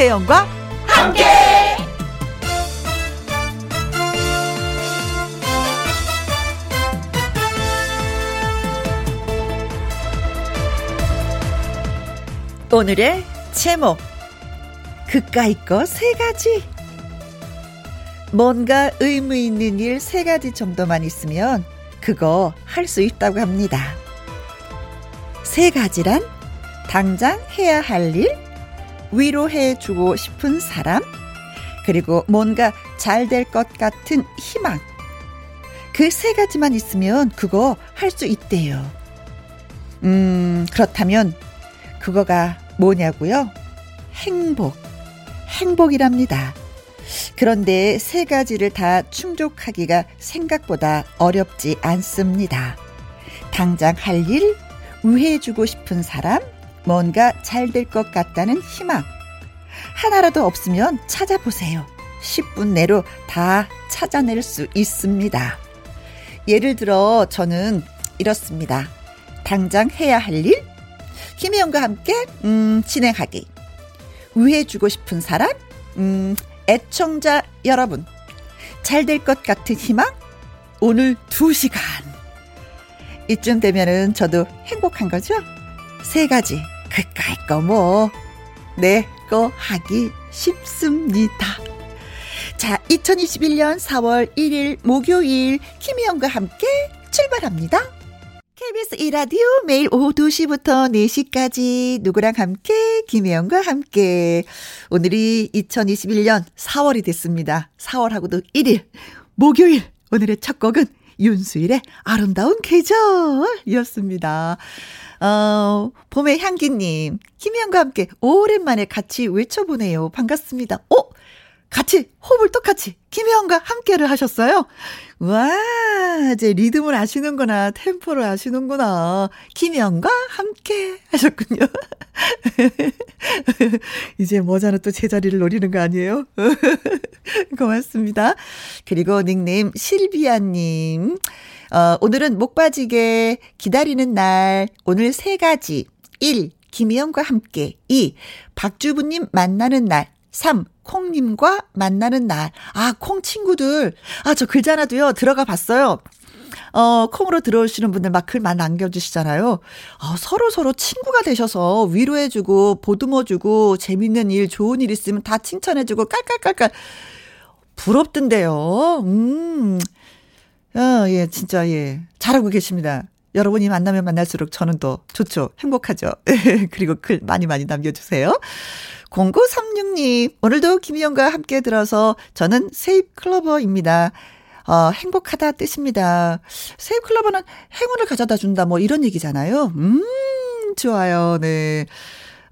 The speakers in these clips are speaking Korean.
김혜영과 함께. 오늘의 제목 그까이 거 세 가지 뭔가 의미 있는 일 세 가지 정도만 있으면 그거 할 수 있다고 합니다. 세 가지란 당장 해야 할 일, 위로해 주고 싶은 사람, 그리고 뭔가 잘 될 것 같은 희망. 그 세 가지만 있으면 그거 할 수 있대요. 음, 그렇다면 그거가 뭐냐고요? 행복. 행복이랍니다. 그런데 세 가지를 다 충족하기가 생각보다 어렵지 않습니다. 당장 할 일, 우회해주고 싶은 사람, 뭔가 잘 될 것 같다는 희망. 하나라도 없으면 찾아보세요. 10분 내로 다 찾아낼 수 있습니다. 예를 들어 저는 이렇습니다. 당장 해야 할 일, 김혜영과 함께 음, 진행하기. 우회해주고 싶은 사람, 음, 애청자 여러분, 잘 될 것 같은 희망? 오늘 2시간. 이쯤 되면은 저도 행복한 거죠? 세 가지, 그까이 거 뭐, 내 거 하기 쉽습니다. 자, 2021년 4월 1일 목요일 김희영과 함께 출발합니다. KBS 이라디오 매일 오후 2시부터 4시까지 누구랑 함께 김혜영과 함께 오늘이 2021년 4월이 됐습니다. 4월하고도 1일 목요일 오늘의 첫 곡은 윤수일의 아름다운 계절이었습니다. 어, 봄의 향기님, 김혜영과 함께 오랜만에 같이 외쳐보네요. 반갑습니다. 어? 같이 호흡을 똑같이 김혜영과 함께를 하셨어요. 와, 이제 리듬을 아시는구나, 템포를 아시는구나. 김혜영과 함께 하셨군요. 이제 머자는 또 제자리를 노리는 거 아니에요? 고맙습니다. 그리고 닉네임 실비아님. 어, 오늘은 목 빠지게 기다리는 날. 오늘 세 가지. 1. 김혜영과 함께. 2. 박주부님 만나는 날. 3. 콩님과 만나는 날. 아, 콩 친구들. 아, 저 글자 하나도요, 들어가 봤어요. 어, 콩으로 들어오시는 분들 막글 많이 남겨주시잖아요. 어, 서로 서로 친구가 되셔서 위로해주고, 보듬어주고, 재밌는 일, 좋은 일 있으면 다 칭찬해주고, 깔깔깔깔. 부럽던데요. 음. 아, 예, 진짜, 예. 잘하고 계십니다. 여러분이 만나면 만날수록 저는 더 좋죠. 행복하죠. 그리고 글 많이 많이 남겨주세요. 0936님, 오늘도 김희영과 함께 들어서 저는 세입 클로버입니다. 어, 행복하다 뜻입니다. 세입 클로버는 행운을 가져다 준다, 뭐 이런 얘기잖아요. 음, 좋아요. 네.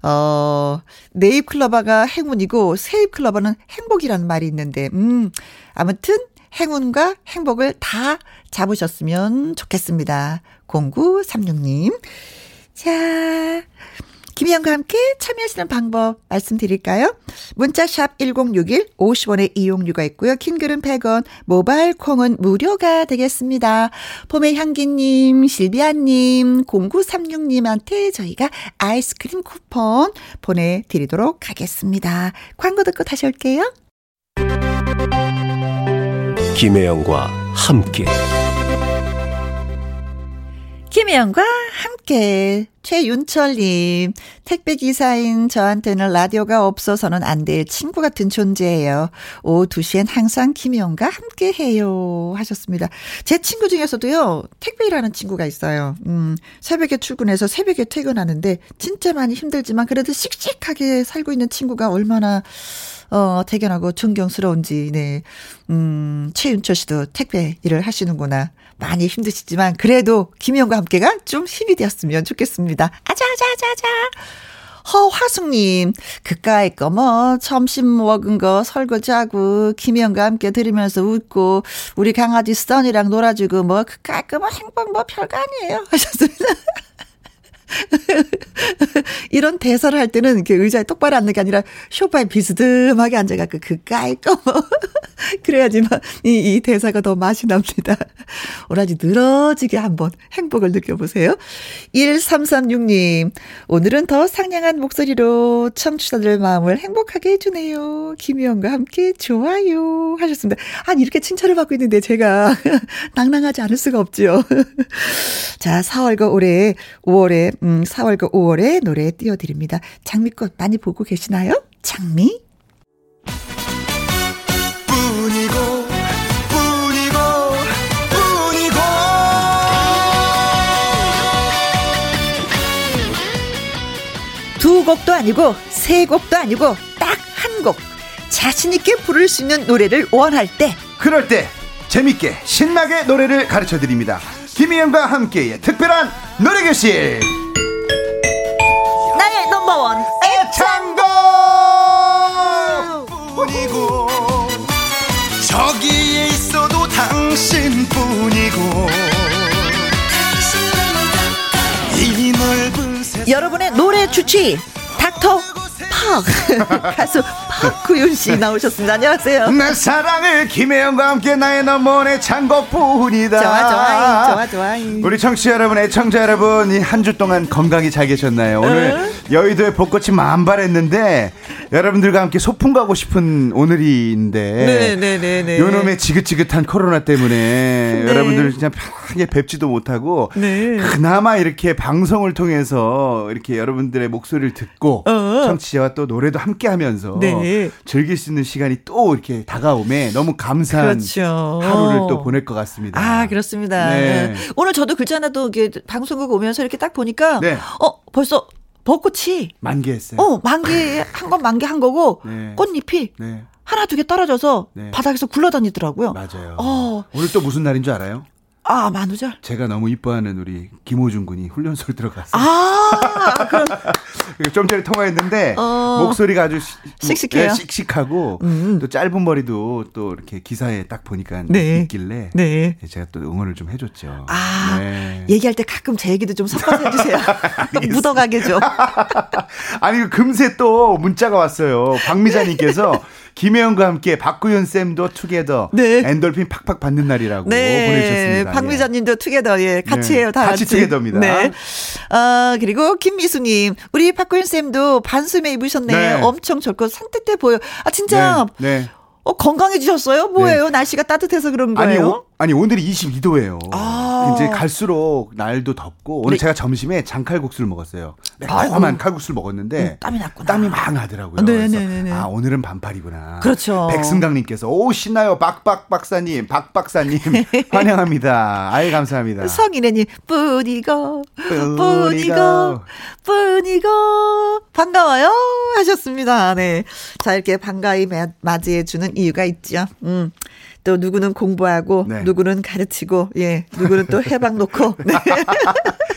어, 네입 클로버가 행운이고 세입 클로버는 행복이라는 말이 있는데, 음, 아무튼 행운과 행복을 다 잡으셨으면 좋겠습니다. 0936님. 자, 김희영과 함께 참여하시는 방법 말씀드릴까요? 문자샵 1061 50원의 이용료가 있고요. 킹글은 100원, 모바일 콩은 무료가 되겠습니다. 봄의 향기님, 실비아님, 0936님한테 저희가 아이스크림 쿠폰 보내드리도록 하겠습니다. 광고 듣고 다시 올게요. 김혜영과 함께 김혜영과 함께 최윤철님 택배기사인 저한테는 라디오가 없어서는 안 될 친구 같은 존재예요. 오후 2시엔 항상 김혜영과 함께 해요 하셨습니다. 제 친구 중에서도요 택배 일하는 친구가 있어요. 음, 새벽에 출근해서 새벽에 퇴근하는데 진짜 많이 힘들지만 그래도 씩씩하게 살고 있는 친구가 얼마나 어, 대견하고 존경스러운지, 네. 음, 최윤철 씨도 택배 일을 하시는구나. 많이 힘드시지만, 그래도 김희영과 함께가 좀 힘이 되었으면 좋겠습니다. 아자 아자 아자 아자. 허화숙님, 그까이 거 뭐, 점심 먹은 거 설거지하고, 김희영과 함께 들으면서 웃고, 우리 강아지 써니랑 놀아주고, 뭐, 그까이 거뭐 행복 뭐 별거 아니에요. 하셨습니다. 이런 대사를 할 때는 이렇게 의자에 똑바로 앉는 게 아니라 쇼파에 비스듬하게 앉아갖고 그 깔끔. 그래야지만 이, 이 대사가 더 맛이 납니다. 오라지 늘어지게 한번 행복을 느껴보세요. 1336님, 오늘은 더 상냥한 목소리로 청취자들 마음을 행복하게 해주네요. 김희영과 함께 좋아요. 하셨습니다. 아니, 이렇게 칭찬을 받고 있는데 제가 낭낭하지 않을 수가 없죠. 자, 4월과 올해, 5월에, 음, 4월과 5월에 노래 띄워드립니다. 장미꽃 많이 보고 계시나요? 장미? 두 곡도 아니고, 세 곡도 아니고, 딱 한 곡. 자신 있게 부를 수 있는 노래를 원할 때. 그럴 때, 재밌게, 신나게 노래를 가르쳐 드립니다. 김희영과 함께의 특별한 노래교실 넘버원. 애창곡 뿐이고 저기에 있어도 당신뿐이고 여러분의 노래 주치 닥터 팍 가수 박구윤 씨 나오셨습니다. 안녕하세요. 내 사랑을 김혜영과 함께 나의 넘버원의 창곡뿐이다. 좋아 좋아 좋아 좋아. 우리 청취자 여러분, 애청자 여러분, 이 한 주 동안 건강히 잘 계셨나요? 오늘 응? 여의도에 벚꽃이 만발했는데 여러분들과 함께 소풍 가고 싶은 오늘인데 네네네. 요놈의 지긋지긋한 코로나 때문에 네. 여러분들 그냥 편하게 뵙지도 못하고 네. 그나마 이렇게 방송을 통해서 이렇게 여러분들의 목소리를 듣고 어. 청취자와 또 노래도 함께 하면서 네. 즐길 수 있는 시간이 또 이렇게 다가오면 너무 감사한 그렇죠. 하루를 또 보낼 것 같습니다. 아, 그렇습니다. 네. 오늘 저도 글자 하나도 방송국 오면서 이렇게 딱 보니까 네. 어, 벌써 벚꽃이 만개했어요. 어, 만개 한 건 만개한 거고 네. 꽃잎이 네. 하나 두 개 떨어져서 네. 바닥에서 굴러다니더라고요. 맞아요. 어. 오늘 또 무슨 날인 줄 알아요? 아, 만우절? 제가 너무 이뻐하는 우리 김호중 군이 훈련소를 들어갔어요. 아, 그럼. 좀 전에 통화했는데, 어, 목소리가 아주 씩씩해요. 네, 씩씩하고, 음. 또 짧은 머리도 또 이렇게 기사에 딱 보니까 네. 있길래, 네. 제가 또 응원을 좀 해줬죠. 아, 네. 얘기할 때 가끔 제 얘기도 좀 섞어서 해주세요. 묻어가게 죠 아니, 금세 또 문자가 왔어요. 박미자님께서 김혜영과 함께 박구윤 쌤도 투게더 네. 엔돌핀 팍팍 받는 날이라고 네. 보내주셨습니다. 박미자님도 예. 투게더 예 같이 네. 해요 다 같이, 같이 투게더입니다. 네. 어 그리고 김미수님 우리 박구윤 쌤도 반스메 입으셨네. 네. 엄청 젊고 산뜻해 보여. 아 진짜. 네. 네. 어, 건강해지셨어요? 뭐예요? 네. 날씨가 따뜻해서 그런 거예요? 아니, 아니 오늘이 22도예요. 아. 이제 갈수록 날도 덥고 오늘 네. 제가 점심에 장칼국수를 먹었어요. 매콤한 칼국수를 먹었는데 음, 땀이 났구나. 땀이 막 나더라고요. 네네네. 아 오늘은 반팔이구나. 그렇죠. 백승강님께서 오 신나요 박박 박사님 박 박사님 환영합니다. 아이 감사합니다. 성인애님 뿌리고 뿌리고 뿌리고 반가워요 하셨습니다. 네. 자 이렇게 반가이 맞이해 주는 이유가 있죠. 음. 또 누구는 공부하고 네. 누구는 가르치고 예 누구는 또 해방 놓고 네.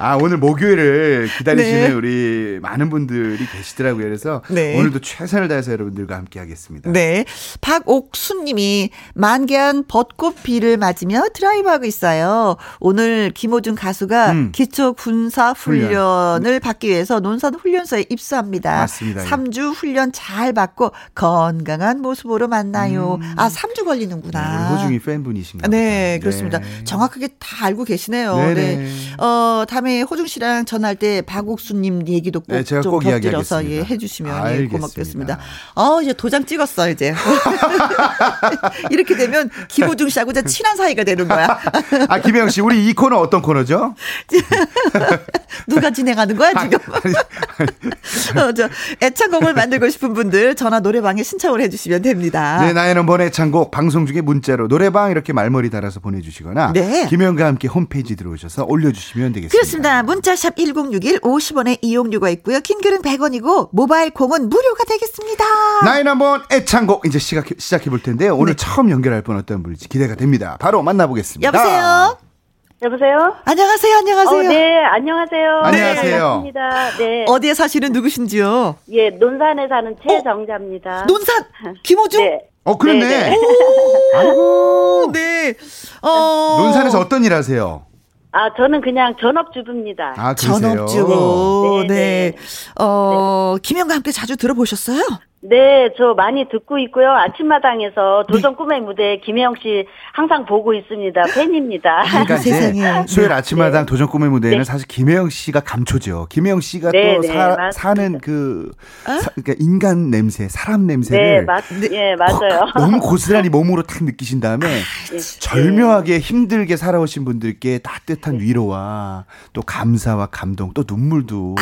아, 오늘 목요일을 기다리시는 네. 우리 많은 분들이 계시더라고요. 그래서 네. 오늘도 최선을 다해서 여러분들과 함께 하겠습니다. 네. 박옥순 님이 만개한 벚꽃 비를 맞으며 드라이브하고 있어요. 오늘 김호준 가수가 음. 기초 군사 훈련을 훈련. 받기 위해서 논산 훈련소에 입소합니다. 맞습니다. 3주 훈련 잘 받고 건강한 모습으로 만나요. 음. 아, 3주 걸리는구나. 네, 호중이 팬분이신가요? 네, 그렇습니다. 네. 정확하게 다 알고 계시네요. 네네. 네. 어, 다음에 다음에 호중 씨랑 전화할 때 박옥수님 얘기도 꼭 네, 좀 곁들여서 예, 해주시면 예, 고맙겠습니다. 어 이제 도장 찍었어 이제 이렇게 되면 김호중 씨하고 친한 사이가 되는 거야. 아 김혜영 씨 우리 이 코너 어떤 코너죠? 누가 진행하는 거야 지금? 어, 저 애창곡을 만들고 싶은 분들 전화 노래방에 신청을 해주시면 됩니다. 네 나의 넘버 애창곡 방송 중에 문자로 노래방 이렇게 말머리 달아서 보내주시거나 네. 김혜영과 함께 홈페이지 들어오셔서 올려주시면 되겠습니다. 그렇습니다. 그렇습니다. 문자샵 1061 50원의 이용료가 있고요. 킹글은 100원이고 모바일 콩은 무료가 되겠습니다. 나인 한번 애창곡 이제 시작, 시작해 볼 텐데요. 오늘 네. 처음 연결할 분 어떤 분일지 기대가 됩니다. 바로 만나보겠습니다. 여보세요? 여보세요? 안녕하세요, 안녕하세요. 어, 네, 안녕하세요. 안녕하세요. 네, 네. 어디에 사시는 누구신지요? 예, 논산에 사는 최정자입니다. 어? 논산? 김호중? 네. 어, 그렇네. 네, 네. 아이고. 네. 어. 논산에서 어떤 일 하세요? 아, 저는 그냥 전업주부입니다. 아, 그러세요? 전업주부. 네. 네, 어, 김영과 함께 자주 들어보셨어요? 네, 저 많이 듣고 있고요. 아침마당에서 도전 꿈의 무대 김혜영 씨 항상 보고 있습니다. 팬입니다. 그러니까 이제 세상에. 수요일 아침마당 도전 꿈의 무대에는 네. 사실 김혜영 씨가 감초죠. 김혜영 씨가 네, 또 네, 사. 사는 그 사, 그러니까 인간 냄새, 사람 냄새를 네, 맞, 예, 맞아요. 너무 고스란히 몸으로 탁 느끼신 다음에 예. 절묘하게 힘들게 살아오신 분들께 따뜻한 위로와 또 감사와 감동 또 눈물도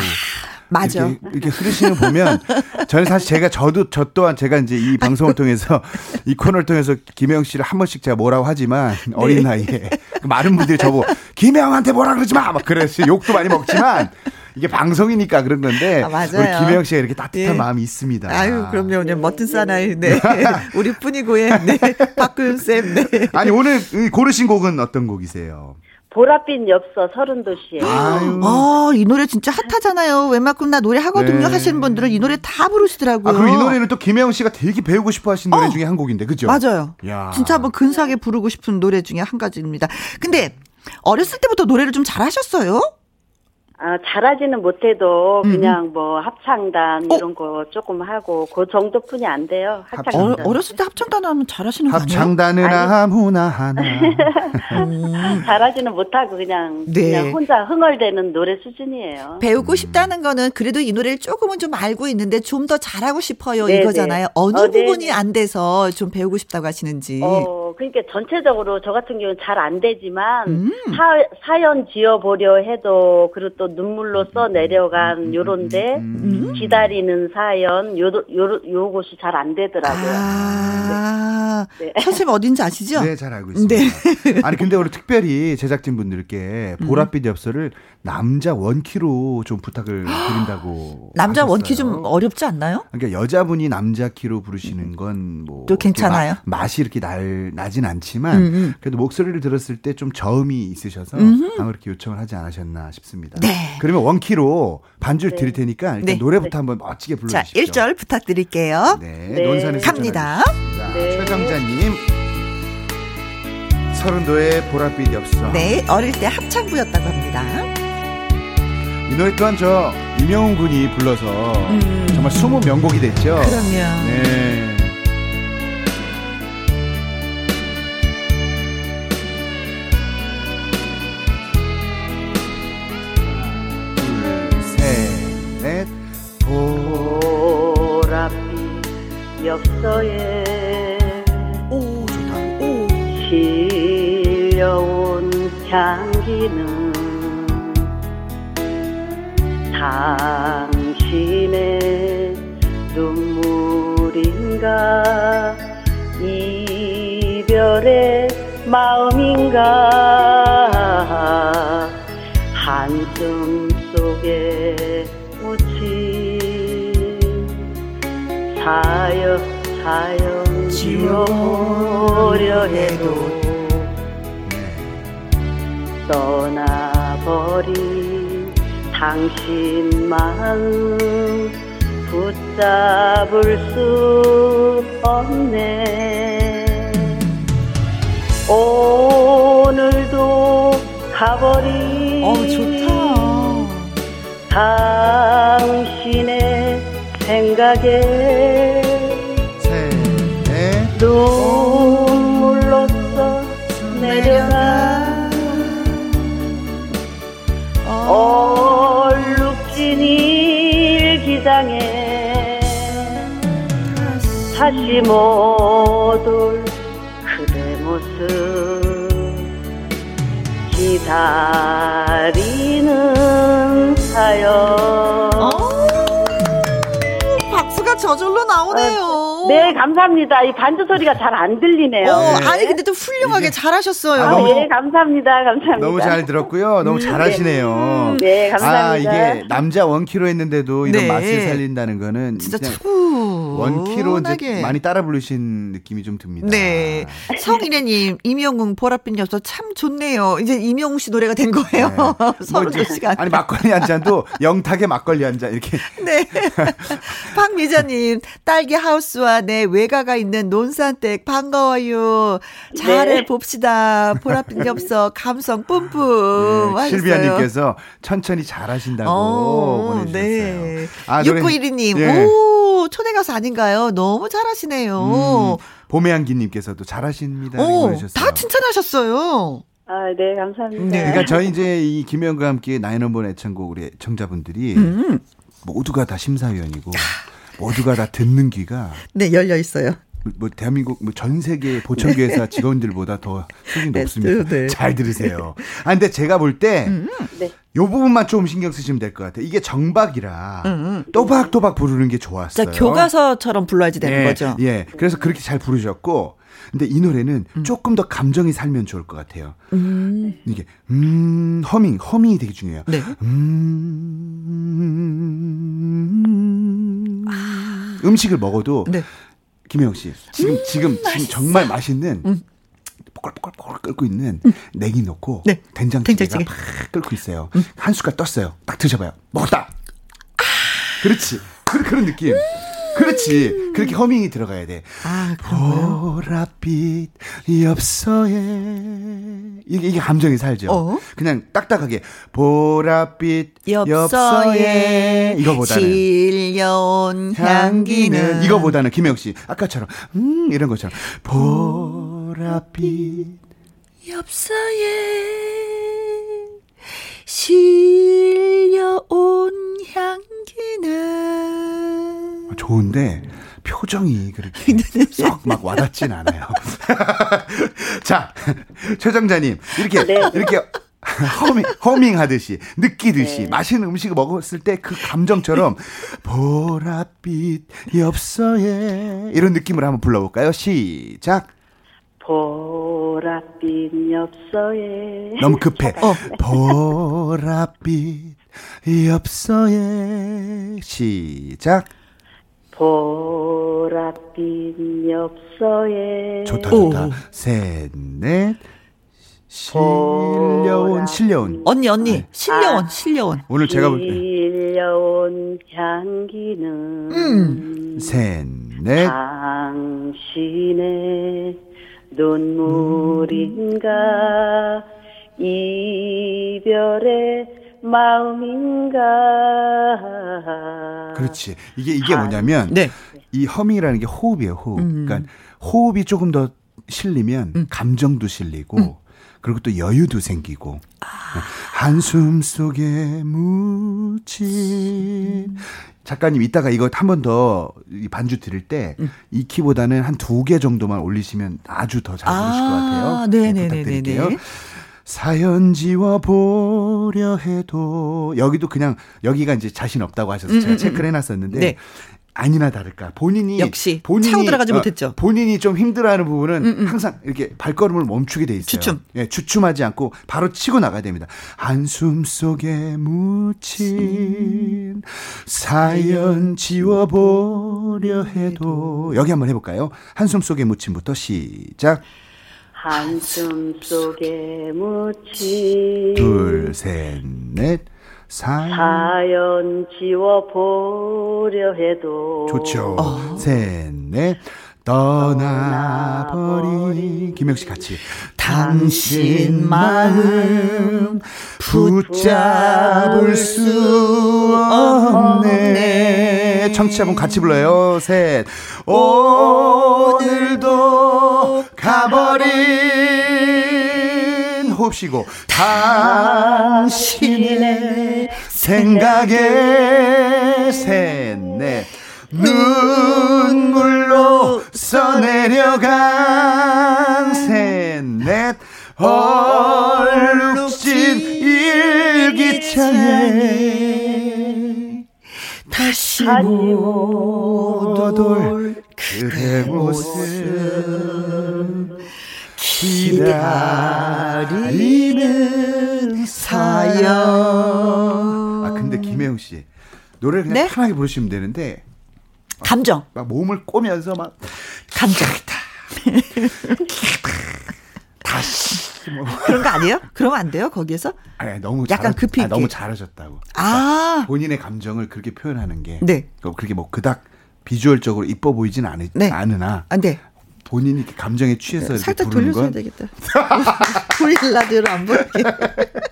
맞아. 이렇게, 이렇게 흐르시는 거 보면 저는 사실 제가 저도 저 또한 제가 이제 이 방송을 통해서 이 코너를 통해서 김혜영 씨를 한 번씩 제가 뭐라고 하지만 네. 어린 나이에 그 많은 분들이 저보고 김혜영한테 뭐라 그러지 마 막 그래서 욕도 많이 먹지만 이게 방송이니까 그런 건데 아, 맞아요. 우리 김혜영 씨가 이렇게 따뜻한 예. 마음이 있습니다. 아유, 그럼요. 그냥 멋진 사나이. 네. 우리 뿐이고의 네. 박구윤 쌤. 네. 아니 오늘 이 고르신 곡은 어떤 곡이세요? 보랏빛 엽서 서른 도시에. 아, 이 노래 진짜 핫하잖아요. 웬만큼 나 노래 하거든요. 네. 하시는 분들은 이 노래 다 부르시더라고요. 아, 그리고 이 노래는 또 김혜영 씨가 되게 배우고 싶어 하신 노래 어. 중에 한 곡인데, 그죠? 맞아요. 야. 진짜 한번 근사하게 부르고 싶은 노래 중에 한 가지입니다. 근데 어렸을 때부터 노래를 좀 잘하셨어요? 아, 잘하지는 못해도 음, 그냥 뭐 합창단 어? 이런 거 조금 하고 그 정도뿐이 안 돼요. 어, 합창단. 어렸을 때 합창단 하면 잘하시는 거 아니에요? 합창단은 아무나 하나. 잘하지는 못하고 그냥 네. 그냥 혼자 흥얼대는 노래 수준이에요. 배우고 싶다는 거는 그래도 이 노래를 조금은 좀 알고 있는데 좀 더 잘하고 싶어요 네, 이거잖아요. 네. 어느 어, 네, 부분이 네. 안 돼서 좀 배우고 싶다고 하시는지. 어, 그러니까 전체적으로 저 같은 경우는 잘 안 되지만 음. 사, 사연 지어보려 해도 그리고 또 눈물로 써 내려간 요런데 음. 기다리는 사연 요, 요, 요것이 잘 안 되더라고요. 아, 네. 선생님 어딘지 아시죠? 네, 잘 알고 있습니다. 아니, 근데 오늘 특별히 제작진 분들께 음. 보랏빛 엽서를 남자 원키로 좀 부탁을 드린다고. 남자 하셨어요. 원키 좀 어렵지 않나요? 그러니까 여자분이 남자 키로 부르시는 건 뭐 또 괜찮아요? 맛이 이렇게 날 나진 않지만 음, 음. 그래도 목소리를 들었을 때 좀 저음이 있으셔서 아마 그렇게 요청을 하지 않으셨나 싶습니다. 네. 그러면 원키로 반주를 드릴 테니까 일단 네. 노래부터 한번 멋지게 자, 불러주십시오. 1절 부탁드릴게요. 네, 네. 논산에 갑니다. 네. 최정자 님 서른도의 보랏빛 엽서. 네, 어릴 때 합창부였다고 합니다. 이 노래 또한 저 이명훈 군이 불러서 음. 정말 숨은 명곡이 됐죠. 그럼요. 네. 둘, 셋, 넷, 보. 보랏빛 엽서에 오, 좋다. 오. 실려온 향기는 당신의 눈물인가? 이별의 마음인가? 한숨 속에 묻힌 사역 사연 지워보려 해도. 떠나버린 당신 마음 붙잡을 수 없네 오늘도 가버린 어, 좋다. 당신의 생각에 셋, 넷. 눈물로써 내려가 다시 못올 그대 모습 기다리는 사연 어, 박수가 저절로 나오네요. 네 감사합니다 이 반주 소리가 잘 안 들리네요 어, 네. 아니 근데 또 훌륭하게 잘하셨어요. 아, 아, 너무- 예, 감사합니다. 감사합니다. 너무 잘 들었고요. 너무 잘하시네요. 네, 감사합니다. 아, 이게 남자 원키로 했는데도 이런 네. 맛을 살린다는 거는 진짜 그냥 차분하게. 원키로 이제 많이 따라 부르신 느낌이 좀 듭니다. 네. 성인애님, 임영웅 보랏빛 엽서 참 좋네요. 이제 임영웅 씨 노래가 된 거예요. 뭐 서른 이제- 시간. 아니 막걸리 한 잔도 영탁의 막걸리 한 잔 이렇게 네. 박미자님, 딸기 하우스와 내 외가가 있는 논산댁 반가워요. 잘해 네. 봅시다. 보랏빛 엽서 감성 뿜뿜. 네, 실비아님께서 천천히 잘하신다고 어, 보내주셨어요. 네. 아, 6912님, 예. 오, 초대 가수 아닌가요? 너무 잘하시네요. 음, 봄의 향기님께서도 잘하십니다. 오, 다 칭찬하셨어요. 아, 네, 감사합니다. 네. 그러니까 저희 이제 이 김영과 함께 나인원본 애창곡 우리 청자분들이 음. 모두가 다 심사위원이고 모두가 다 듣는 귀가 네 열려 있어요. 뭐, 뭐 대한민국 뭐 전 세계 보청기 회사 직원들보다 더 수준이 네, 높습니다. 네. 잘 들으세요. 아 근데 제가 볼때 음. 네. 요 부분만 좀 신경 쓰시면 될 것 같아요. 이게 정박이라 음, 음. 또박또박 부르는 게 좋았어요. 교과서처럼 불러야지 되는 예, 거죠. 예. 그래서 그렇게 잘 부르셨고 근데 이 노래는 음. 조금 더 감정이 살면 좋을 것 같아요. 음. 이게 음 허밍 허밍이 되게 중요해요. 네. 음 아. 음식을 먹어도 네. 김혜영 씨 지금 음, 지금 지금 정말 맛있는 음. 뽀글뽀글뽀글 끓고 있는 음. 냉이 넣고 네. 된장찌개가 된장찌개. 팍 끓고 있어요. 음. 한 숟갈 떴어요. 딱 드셔봐요. 먹었다. 아. 그렇지. 그, 그런 느낌. 그렇지. 그렇게 허밍이 들어가야 돼. 아, 보랏빛 엽서에 이게, 이게 감정이 살죠. 어? 그냥 딱딱하게 보랏빛 엽서에, 이거보다는 실려온 향기는 이거보다는 김영 씨 아까처럼 음 이런 것처럼 보랏빛 엽서에 실려온 향기는 아, 좋은데 표정이 그렇게 썩 막 와닿진 않아요. 자, 최정자님 이렇게 네. 이렇게 허밍, 허밍 하듯이 느끼듯이 네. 맛있는 음식을 먹었을 때 그 감정처럼 보랏빛 엽서에 이런 느낌을 한번 불러볼까요? 시작. 보랏빛 엽서에 너무 급해. 어. 보랏빛 엽서에 시작. 보랏빛 엽서에 좋다 좋다. 셋 넷. 실려온 실려온 언니 언니 네. 실려온 아, 실려온 오늘 제가 볼 때 실려온 향기는 음. 셋넷 당신의 눈물인가 이별의 마음인가 그렇지 이게 이게 뭐냐면 네. 이 허밍이라는 게 호흡이에요 호흡 음. 그러니까 호흡이 조금 더 실리면 음. 감정도 실리고 음. 그리고 또 여유도 생기고 아. 한숨 속에 묻힌 작가님 이따가 이거 한 번 더 반주 들을 때이 음. 키보다는 한 두 개 정도만 올리시면 아주 더 잘 부르실 아, 것 같아요. 네네네네. 네, 네, 사연 지워 보려 해도 여기도 그냥 여기가 이제 자신 없다고 하셔서 음, 제가 음, 체크를 해놨었는데 네. 아니나 다를까 본인이 역시 본인이 차고 들어가지 어, 못했죠. 본인이 좀 힘들어하는 부분은 음, 음. 항상 이렇게 발걸음을 멈추게 돼 있어요. 주춤. 예, 주춤하지 않고 바로 치고 나가야 됩니다. 한숨 속에 묻힌 사연 지워보려 해도 여기 한번 해볼까요? 한숨 속에 묻힌부터 시작. 한숨 속에 묻힌 둘, 셋, 넷. 사연, 사연 지워보려 해도 좋죠. 어. 셋, 넷. 떠나버린 김혁 씨 같이 당신 마음 붙잡을 수 없네 청취자분 같이 불러요 셋 오늘도 가버린 쉬고 당신의 생각에 셋넷 눈물로 써내려간 셋넷 얼룩진 일기장에 다시 못올 그대 모습 기다리는 사연. 아 근데 김혜영 씨 노래를 그냥 네? 편하게 부르시면 되는데 감정. 막 몸을 꼬면서 막 감정. 다시 뭐 그런 거 아니에요? 그러면 안 돼요 거기에서? 아니 너무 약간 급히 아, 너무 잘하셨다고. 아 그러니까 본인의 감정을 그렇게 표현하는 게 네. 그렇게 뭐 그닥 비주얼적으로 이뻐 보이진 않으, 네. 않으나 아, 네. 본인이 감정에 취해서 네, 살짝 돌려줘야 되겠다. 보일 라디오를 안 볼게.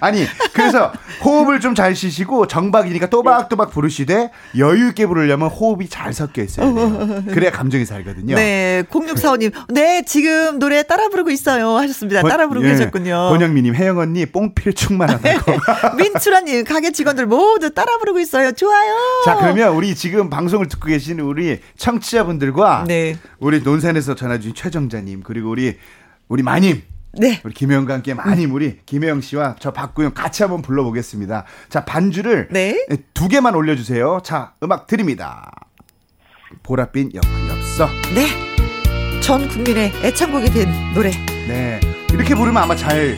아니 그래서 호흡을 좀 잘 쉬시고 정박이니까 또박또박 부르시되 여유 있게 부르려면 호흡이 잘 섞여 있어요. 그래야 감정이 살거든요. 네, 0645님, 네 지금 노래 따라 부르고 있어요 하셨습니다. 따라 부르고 예, 계셨군요. 권영미님, 혜영 언니 뽕필 충만하다고. 민출아님, 가게 직원들 모두 따라 부르고 있어요. 좋아요. 자 그러면 우리 지금 방송을 듣고 계신 우리 청취자분들과 네. 우리 논산에서 전화 주신 최정자님 그리고 우리 우리 마님 네. 우리 김혜영과 함께 많이 우리 김혜영 씨와 저 박구영 같이 한번 불러보겠습니다. 자, 반주를 네. 두 개만 올려주세요. 자, 음악 드립니다. 보랏빛 엮였어. 네. 전 국민의 애창곡이 된 노래. 네. 이렇게 부르면 아마 잘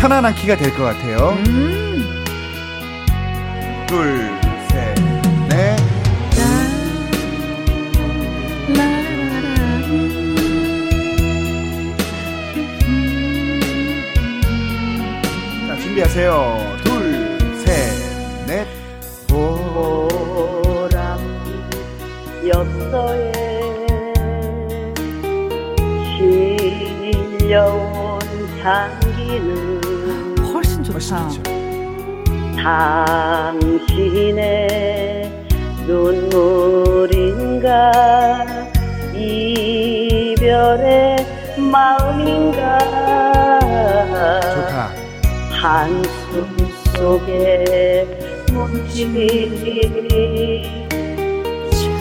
편안한 키가 될 것 같아요. 음. 둘, 준비하세요. 둘, 셋, 넷. 보람 엽서에 실려온 장기는 훨씬 좋다. 당신의 눈물인가 이별의 마음인가 좋다. 한숨 속에 묻히니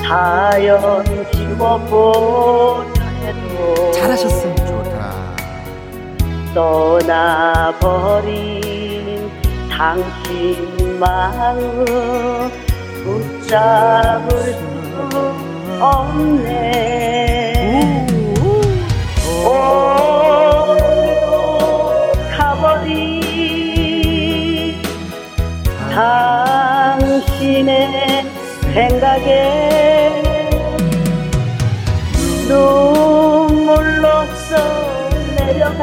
사연 지워보려 해도 잘하셨어 좋다. 떠나버린 당신 마음 붙잡을 수 없네. 오, 가버 당신의 생각에 눈물로써 내려간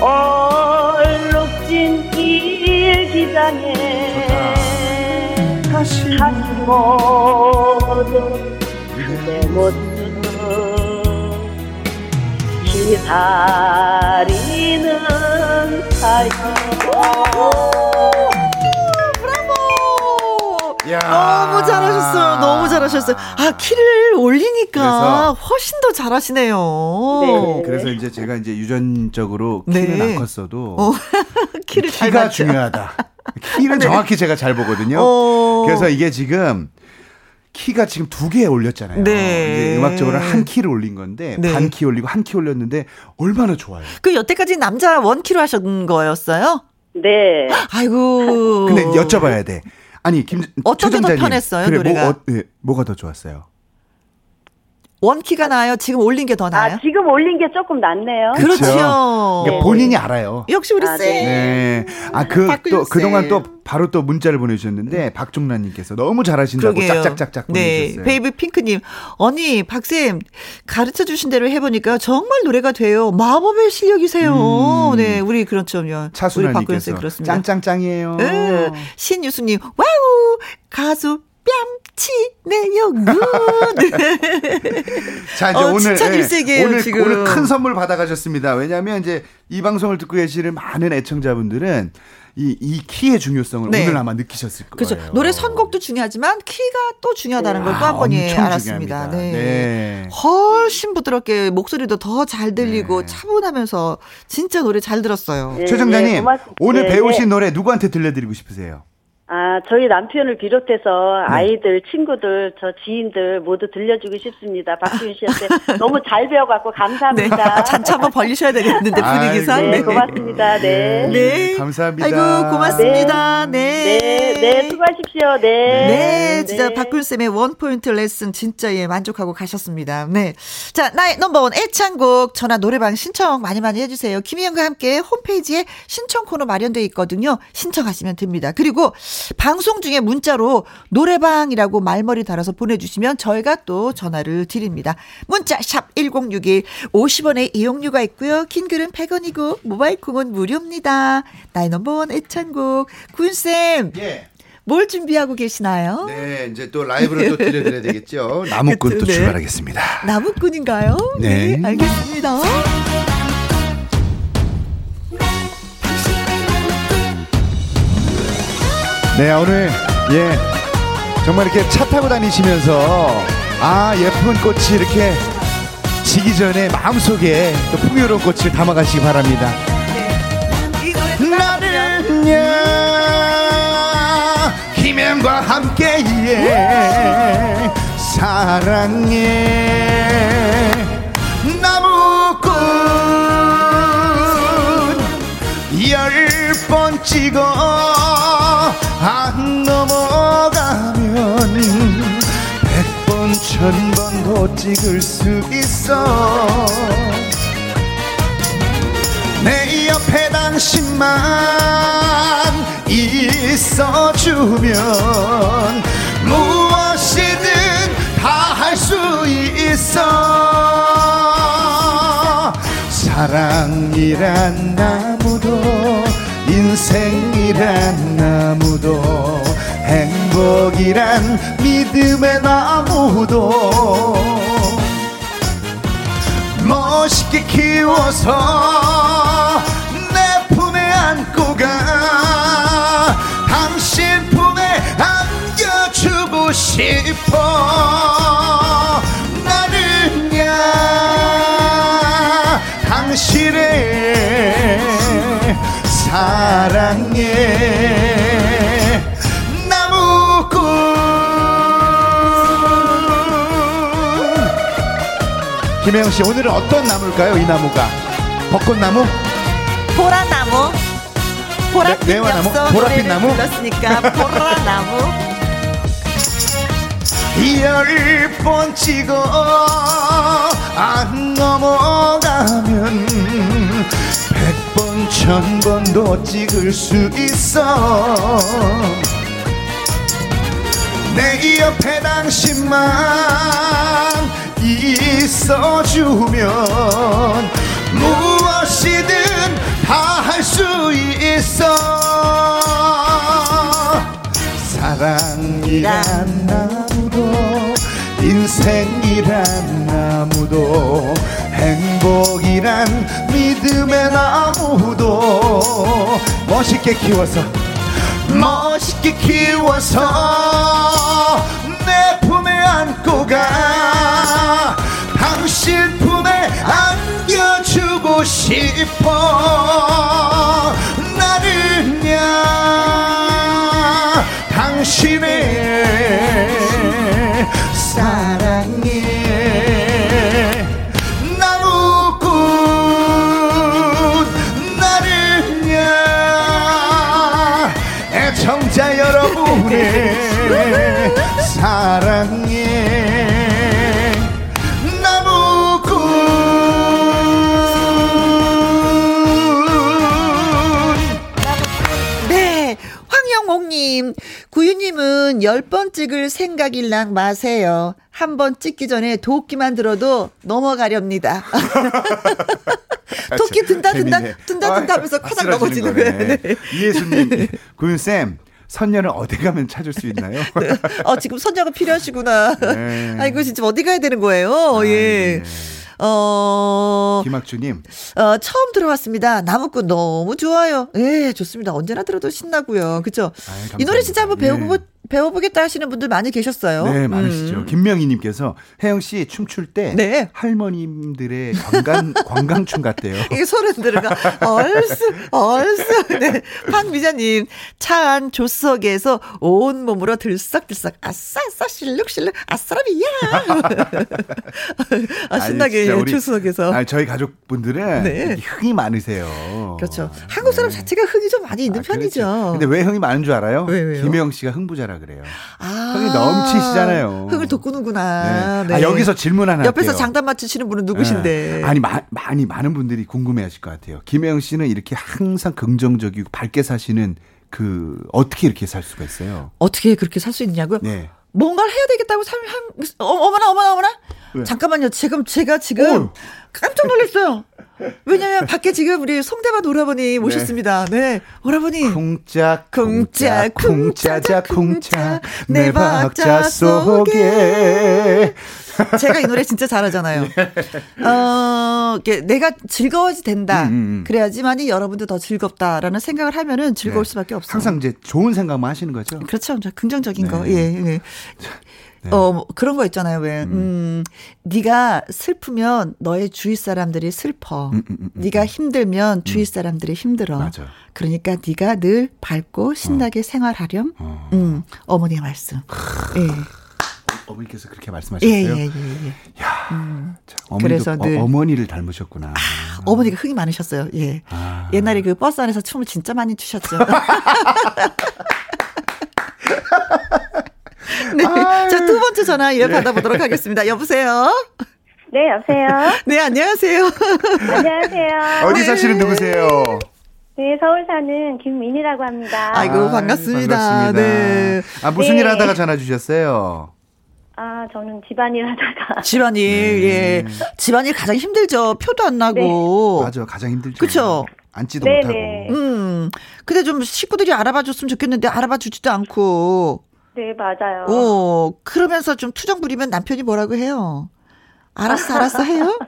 얼룩진 일기장에 다시. 모두 내 모습 기다리는 사연 브라보! 야. 너무 잘하셨어요. 너무 잘하셨어요. 아, 키를 올리니까 훨씬 더 잘하시네요. 네. 그래서 이제 제가 이제 유전적으로 키는 네. 안 컸어도 어. 키를 키가 중요하다. 키는 네. 정확히 제가 잘 보거든요. 어. 그래서 이게 지금 키가 지금 두 개 올렸잖아요. 네. 음악적으로 한 키를 올린 건데 네. 반키 올리고 한 키 올렸는데 얼마나 좋아요. 그 여태까지 남자 원 키로 하셨던 거였어요? 네. 아이고. 근데 여쭤봐야 돼. 아니 김 어떤 게 더 편했어요 그래, 뭐, 노래가? 뭐, 어, 네, 뭐가 더 좋았어요? 원키가 나아요? 지금 올린 게 더 나아요? 아, 지금 올린 게 조금 낫네요. 그렇죠. 그러니까 본인이 알아요. 역시 우리 아, 쌤. 네. 아, 그, 또, 그동안 또 바로 또 문자를 보내주셨는데, 박종란님께서 너무 잘하신다고 그러게요. 짝짝짝짝 네. 보내주셨어요. 베이비 핑크님, 언니, 박쌤, 가르쳐 주신 대로 해보니까 정말 노래가 돼요. 마법의 실력이세요. 음. 네, 우리 그렇죠. 차순아님께서 짱짱짱이에요. 네. 신유수님, wow! 가수 뺨 치네요. good. 자, 이제 어, 오늘 예, 오늘 지금. 오늘 큰 선물 받아 가셨습니다. 왜냐면 이제 이 방송을 듣고 계시는 많은 애청자분들은 이, 이 키의 중요성을 네. 오늘 아마 느끼셨을 거예요. 그렇죠. 노래 선곡도 중요하지만 키가 또 중요하다는 걸 또 한 번에 알았습니다. 네. 네. 훨씬 부드럽게 목소리도 더 잘 들리고 네. 차분하면서 진짜 노래 잘 들었어요. 네, 최정자님, 네, 오늘 배우신 노래 누구한테 들려드리고 싶으세요? 아, 저희 남편을 비롯해서 네. 아이들, 친구들, 저 지인들 모두 들려주고 싶습니다. 박수윤 씨한테 너무 잘 배워갖고 감사합니다. 네. 잔치 한번 벌리셔야 되겠는데 분위기상. 네, 고맙습니다. 네. 네. 감사합니다. 아이고, 고맙습니다. 네. 네, 네, 수고하십시오. 네. 네, 진짜 네. 박굴쌤의 원포인트 레슨 진짜 예, 만족하고 가셨습니다. 네. 자, 나의 넘버원 애창곡 전화 노래방 신청 많이 많이 해주세요. 김희영과 함께 홈페이지에 신청 코너 마련되어 있거든요. 신청하시면 됩니다. 그리고 방송 중에 문자로 노래방이라고 말머리 달아서 보내주시면 저희가 또 전화를 드립니다. 문자 샵 1061, 50원의 이용료가 있고요. 긴 글은 100원이고 모바일 콩은 무료입니다. 나의 넘버원 애창곡. 군쌤. 예. 뭘 준비하고 계시나요? 네, 이제 또 라이브를 또 들려드려야 되겠죠. 나무꾼 또 네. 출발하겠습니다. 나무꾼인가요? 네. 네 알겠습니다. 네, 오늘, 예, 정말 이렇게 차 타고 다니시면서, 아, 예쁜 꽃이 이렇게 지기 전에 마음속에 또 풍요로운 꽃을 담아가시기 바랍니다. 네. 나는 야, 김현과 함께, 예, 사랑해, 나무꾼, 열번 찍어, 안 넘어가면 백번 천번도 찍을 수 있어. 내 옆에 당신만 있어주면 무엇이든 다 할 수 있어. 사랑이란 나무도 인생이란 나무도 행복이란 믿음의 나무도 멋있게 키워서 내 품에 안고 가. 당신 품에 안겨주고 싶어 사랑해 나무꾼. 김혜영 씨 오늘은 어떤 나무일까요? 이 나무가. 벚꽃나무? 보라나무. 보랏빛 네, 나무? 보랏빛 나무? 불렀으니까 보라나무. 열 번 찍어 안 넘어가면 백 번 천 번도 찍을 수 있어. 내 옆에 당신만 있어주면 무엇이든 다 할 수 있어. 사랑이란 나무도 인생이란 나무도 행복이란 믿음의 나무도 멋있게 키워서 멋있게 키워서 내 품에 안고 가. 당신 품에 안겨주고 싶어. 나는야 당신의 열번 찍을 생각일랑 마세요. 한 번 찍기 전에 도끼만 들어도 넘어가렵니다. 도끼 든다, 든다, 든다, 든다, 하면서 아, 화장 넘어지는 거예요. 네. 이예수님, 군쌤. 선녀는 어디 가면 찾을 수 있나요? 네. 어, 지금 선녀가 필요하시구나. 네. 아이고, 진짜 어디 가야 되는 거예요? 아, 예. 네. 어. 김학주님. 어, 처음 들어왔습니다. 나무꾼 너무 좋아요. 예, 좋습니다. 언제나 들어도 신나고요. 그죠? 이 노래 진짜 한번 배우고 예. 배워보겠다 하시는 분들 많이 계셨어요. 네, 많으시죠. 음. 김명희님께서 혜영 씨 춤출 때 네. 할머님들의 관광 관광춤 같대요. 이게 소름 들어가 얼쑤 얼쑤. 네, 박미자님 차 안 조석에서 온 몸으로 들썩들썩 아싸 아싸 실룩실룩 아싸라비야. 아 신나게 아니, 조석에서. 아니, 저희 가족분들은 네. 흥이 많으세요. 그렇죠. 한국 사람 네. 자체가 흥이 좀 많이 있는 아, 편이죠. 그렇죠. 근데 왜 흥이 많은 줄 알아요? 왜, 왜요? 김혜영 씨가 흥부자라 그래요. 아, 흥이 넘치시잖아요. 흥을 돋구는구나. 네. 네. 아, 여기서 질문 하나 옆에서 할게요. 장단 맞추시는 분은 누구신데? 네. 아니 마, 많이 많은 분들이 궁금해하실 것 같아요. 김혜영 씨는 이렇게 항상 긍정적이고 밝게 사시는 그 어떻게 이렇게 살 수가 있어요? 어떻게 그렇게 살 수 있냐고요? 네. 뭔가를 해야 되겠다고 참, 한, 어, 어머나, 어머나, 어머나. 왜? 잠깐만요. 지금, 제가 지금 어. 깜짝 놀랐어요. 왜냐면 밖에 지금 우리 송대만 오라버니 모셨습니다. 네. 네. 오라버니. 쿵짝, 쿵짝, 쿵짜자, 쿵짝. 내 박자 속에. 제가 이 노래 진짜 잘하잖아요. 어, 내가 즐거워지 된다. 음, 음, 음. 그래야지만이 여러분도 더 즐겁다라는 생각을 하면은 즐거울 네. 수밖에 없어요. 항상 이제 좋은 생각만 하시는 거죠. 그렇죠. 긍정적인 네. 거. 예. 예. 네. 어, 뭐 그런 거 있잖아요. 왜, 음, 음 네가 슬프면 너의 주위 사람들이 슬퍼. 음, 음, 음, 네가 힘들면 주위 사람들이 힘들어. 맞아. 그러니까 네가 늘 밝고 신나게 어. 생활하렴. 어. 음, 어머니의 말씀. 예. 어머니께서 그렇게 말씀하셨어요. 예, 예, 예, 예. 야, 음. 그래서 늘 어, 머니를 닮으셨구나. 아, 어머니가 흥이 많으셨어요. 예. 아. 옛날에 그 버스 안에서 춤을 진짜 많이 추셨죠. 네. 전화 예, 받아보도록 하겠습니다. 여보세요? 네, 여보세요? 네, 안녕하세요. 안녕하세요. 어디 사시는 누구세요? 네, 서울 사는 김민이라고 합니다. 아이고, 반갑습니다. 반갑습니다. 네. 아, 무슨 네. 일 하다가 전화 주셨어요? 아, 저는 집안일 하다가. 집안일, 네. 예. 집안일 가장 힘들죠. 표도 안 나고. 네. 맞아, 가장 힘들죠. 그쵸? 앉지도 네네. 못하고. 음. 근데 좀 식구들이 알아봐 줬으면 좋겠는데 알아봐 주지도 않고. 네, 맞아요. 어, 그러면서 좀 투정 부리면 남편이 뭐라고 해요? 알았어, 알았어 해요?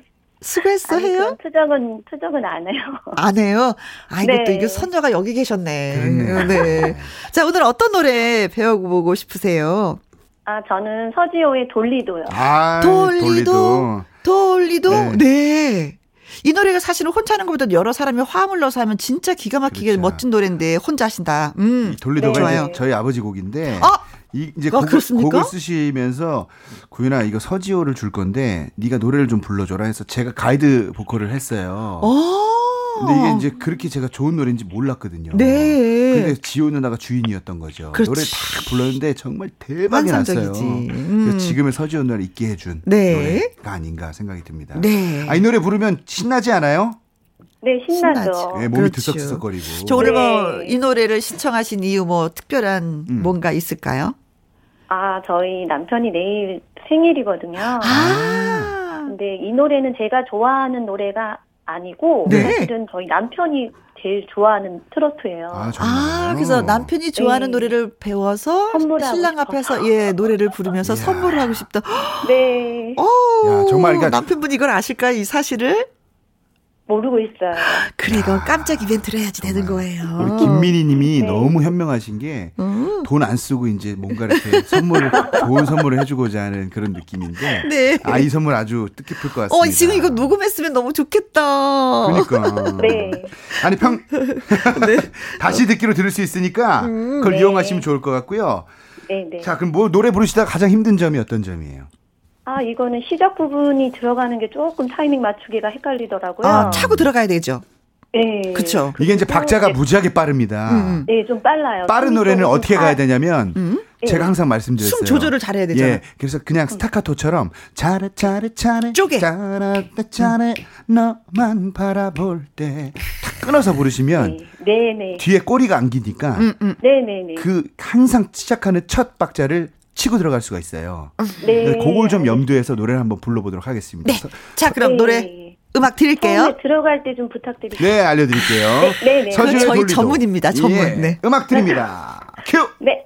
수고했어 아니, 해요? 투정은 투정은 안 해요. 안 해요? 아이고 네. 또 이게 선녀가 여기 계셨네. 그렇네. 네. 자 오늘 어떤 노래 배워보고 싶으세요? 아, 저는 서지호의 돌리도요. 아, 돌리도. 돌리도. 네. 네. 이 노래가 사실은 혼자 하는 것보다 여러 사람이 화음을 넣어서 하면 진짜 기가 막히게 그렇죠. 멋진 노래인데 혼자 하신다. 음. 돌리도가 네. 저희 아버지 곡인데. 아! 이 이제 아, 곡을, 곡을, 쓰시면서 구윤아 이거 서지호를 줄 건데 네가 노래를 좀 불러줘라 해서 제가 가이드 보컬을 했어요. 오. 근데 이게 이제 그렇게 제가 좋은 노래인지 몰랐거든요. 네. 근데 지호 누나가 주인이었던 거죠. 그렇지. 노래 딱 불렀는데 정말 대박이 났어요. 음. 그래서 지금의 서지호 누나를 있게 해준 네. 노래가 아닌가 생각이 듭니다. 네. 아, 이 노래 부르면 신나지 않아요? 네, 신나죠. 네, 몸이 그렇죠. 들썩들썩거리고. 저 오늘 네. 뭐이 노래를 신청하신 이유 뭐 특별한 음. 뭔가 있을까요? 아, 저희 남편이 내일 생일이거든요. 아. 근데 이 노래는 제가 좋아하는 노래가 아니고 네. 사실은 저희 남편이 제일 좋아하는 트로트예요. 아, 아 그래서 남편이 좋아하는 네. 노래를 배워서 신랑 앞에서 예 노래를 부르면서 선물을 하고 싶다. 네. 오, 야, 정말 그러니까 남편분 이걸 아실까요 이 사실을? 모르고 있어요. 그래, 이거 깜짝 이벤트를 해야지 되는 거예요. 우리 김민희 님이 네. 너무 현명하신 게, 음. 돈안 쓰고 이제 뭔가 이렇게 선물을, 좋은 선물을 해주고자 하는 그런 느낌인데, 네. 아, 이 선물 아주 뜻깊을 것 같습니다. 어, 지금 이거 녹음했으면 너무 좋겠다. 그러니까. 네. 아니, 평, 네. 다시 듣기로 들을 수 있으니까, 음, 그걸 네. 이용하시면 좋을 것 같고요. 네, 네. 자, 그럼 뭐 노래 부르시다가 가장 힘든 점이 어떤 점이에요? 아, 이거는 시작 부분이 들어가는 게 조금 타이밍 맞추기가 헷갈리더라고요. 아, 차고 들어가야 되죠. 네. 그쵸. 이게 이제 박자가 네. 무지하게 빠릅니다. 음. 음. 네, 좀 빨라요. 빠른 노래는 어떻게 가야 되냐면, 음? 제가 항상 말씀드렸어요. 숨 조절을 잘해야 되잖아요. 예. 그래서 그냥 스타카토처럼, 차례, 차례, 차례. 쪼개. 차례, 차례, 너만 바라볼 때. 탁 끊어서 부르시면, 네, 네. 뒤에 꼬리가 안기니까, 음, 음. 네, 네, 네. 그 항상 시작하는 첫 박자를 치고 들어갈 수가 있어요. 네. 그걸 좀 염두해서 노래를 한번 불러보도록 하겠습니다. 네. 자, 그럼 네. 노래 음악 드릴게요. 들어갈 때 좀 부탁드릴게요. 네, 알려드릴게요. 네, 네. 저희 돌리도. 전문입니다. 전문. 예. 네. 음악 드립니다. 큐. 네.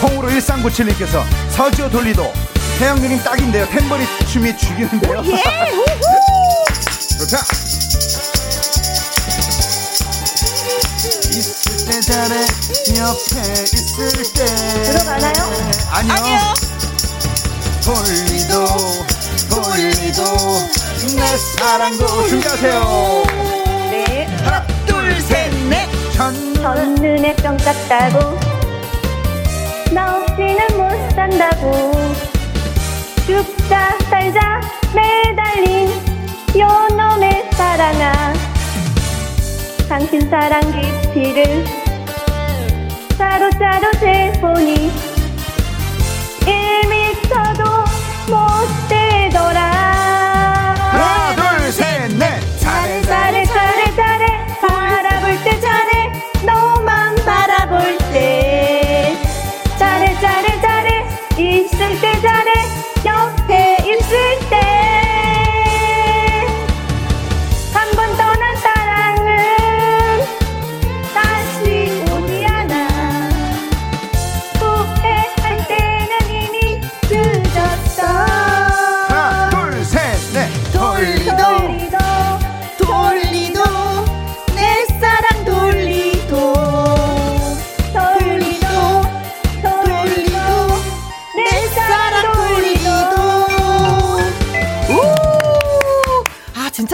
콩으로 1397님께서 서지오 돌리도 태양 누님 딱인데요. 탬버리 춤이 죽이는데요. 예, 좋다. 있을 때 잘해 옆에 있을 때 들어가나요? 아니요. 아니요. 돌리도 돌리도 내 사랑 도 준비하세요. 네. 하나 둘 셋넷 첫눈에 뿅 땄다고 나 없이는 못 산다고 죽자 살자 매달린 요놈의 사랑아. 당신 사랑 깊이를 사로자로 재보니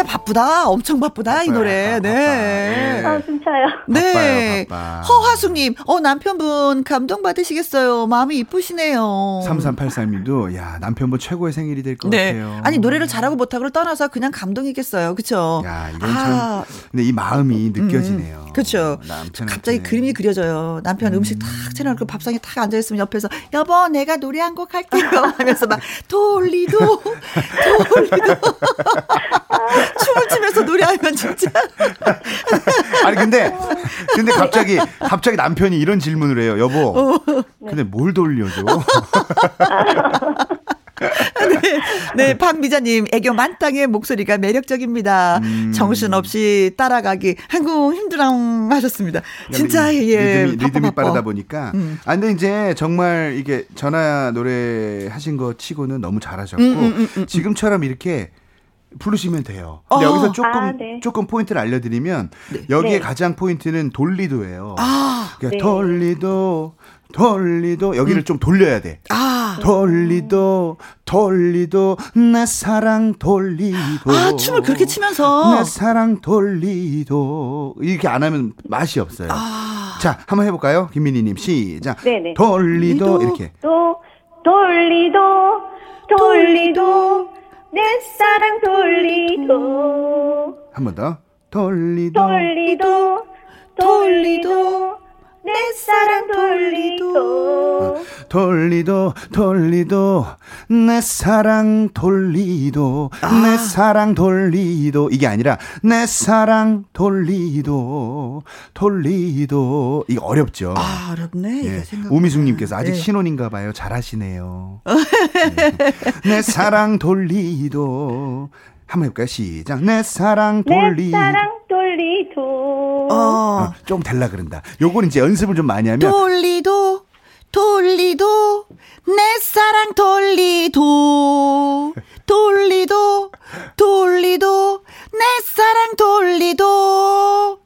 진짜 바쁘다. 엄청 바쁘다, 바빠요, 이 노래. 바빠, 네. 아, 진짜요? 네. 허화숙님, 어, 남편분 감동 받으시겠어요. 마음이 이쁘시네요. 3383님도, 야, 남편분 최고의 생일이 될것 네. 같아요. 아니, 노래를 잘하고 못하고를 떠나서 그냥 감동이겠어요. 그쵸? 야, 이건 아. 참. 근데 이 마음이 느껴지네요. 음, 그쵸. 갑자기 그림이 그려져요. 남편 음. 식탁 차려놓고 밥상에 탁 앉아있으면 옆에서, 여보, 내가 노래 한 곡 할게요. 하면서 막, 돌리도, 돌리도. 춤을 추면서 노래하면 진짜. 아니 근데 근데 갑자기 갑자기 남편이 이런 질문을 해요. 여보. 어. 근데 뭘 돌려줘? 네, 네, 박미자님, 애교 만땅의 목소리가 매력적입니다. 음. 정신없이 따라가기, 한국 힘들랑 하셨습니다. 진짜, 예. 리듬이, 리듬이 빠르다 보니까. 음. 아, 근데 이제 정말 이게 전화 노래 하신 거 치고는 너무 잘하셨고, 음, 음, 음, 음 지금처럼 이렇게 부르시면 돼요. 근데 어. 여기서 조금 아, 네. 조금 포인트를 알려드리면 네. 여기에 네. 가장 포인트는 돌리도예요. 아, 그러니까 네. 돌리도 돌리도 여기를 음. 좀 돌려야 돼. 아. 돌리도 돌리도 내 사랑 돌리도. 아 춤을 그렇게 치면서 내 사랑 돌리도 이렇게 안 하면 맛이 없어요. 아. 자 한번 해볼까요, 김민희님 시작. 네네. 돌리도 이렇게. 또 돌리도 돌리도 내 사랑 돌리도. 한 번 더. 돌리도. 돌리도. 돌리도 내 사랑 돌리도 돌리도 돌리도 내 사랑 돌리도 아. 내 사랑 돌리도 이게 아니라 내 사랑 돌리도 돌리도 이게 어렵죠. 아 어렵네. 예. 우미숙님께서 아직 네. 신혼인가 봐요. 잘하시네요. 네. 내 사랑 돌리도 한번 해볼까요? 시작. 내 사랑 돌리. 내 사랑 돌 리도. 어. 어, 좀 될라 그런다. 요건 이제 연습을 좀 많이 하면. 돌리도, 돌리도, 내 사랑 돌리도. 돌리도, 돌리도, 내 사랑 돌리도.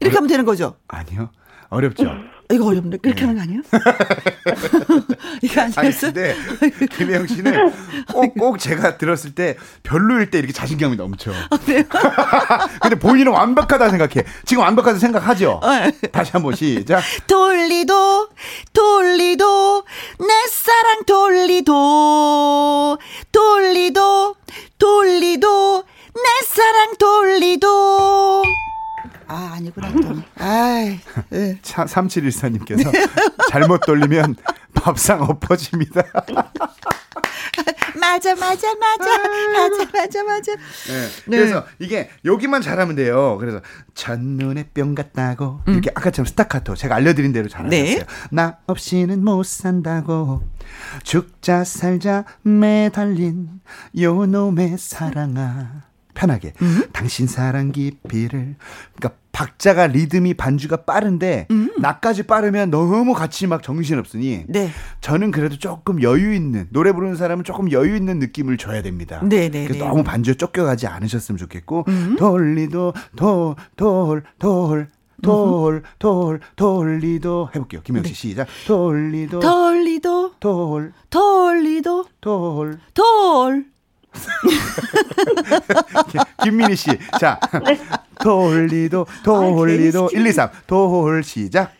이렇게 하면 되는 거죠? 아니요. 어렵죠. 이거 어렵네. 그렇게 하는 거 아니에요? 이거 아니었어? 아니, 근데 김혜영 씨는 꼭, 꼭 제가 들었을 때 별로일 때 이렇게 자신감이 넘쳐. 아, 네. 근데 본인은 완벽하다 생각해. 지금 완벽하다 생각하죠? 네. 다시 한번 시작. 돌리도, 돌리도, 내 사랑 돌리도, 돌리도, 돌리도, 내 사랑 돌리도. 아, 아니구나. 아, 네. 3714님께서 잘못 돌리면 밥상 엎어집니다. 맞아, 맞아, 맞아. 맞아, 맞아, 맞아. 네. 네. 그래서 이게 여기만 잘하면 돼요. 그래서 첫눈에 뿅 같다고. 음. 이렇게 아까처럼 스타카토. 제가 알려드린 대로 잘하셨어요. 네. 나 없이는 못 산다고. 죽자 살자 매달린 요 놈의 사랑아. 편하게. 음? 당신 사랑 깊이를. 그러니까 박자가 리듬이 반주가 빠른데 음. 나까지 빠르면 너무 같이 막 정신 없으니 네. 저는 그래도 조금 여유 있는 노래 부르는 사람은 조금 여유 있는 느낌을 줘야 됩니다. 네, 네, 네. 너무 반주에 쫓겨가지 않으셨으면 좋겠고 음. 돌리도 돌돌 돌 돌, 돌, 돌리도 해볼게요. 김영씨 네. 시작. 돌리도, 돌리도, 돌, 돌리도, 돌, 돌. 김민희 씨. 자. 네. 돌리도, 돌리도. 아, 1, 2, 3. 돌, 시작.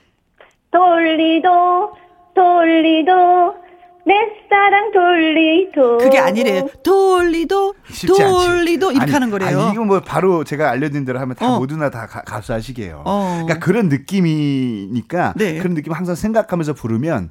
돌리도, 돌리도. 내 사랑 돌리도. 그게 아니래요. 돌리도, 돌리도 이렇게 아니, 하는 거래요. 아니, 이거 뭐 바로 제가 알려드린 대로 하면 다 어. 모두나 다 가, 가수 하시게요. 어. 그러니까 그런 느낌이니까 네. 그런 느낌 항상 생각하면서 부르면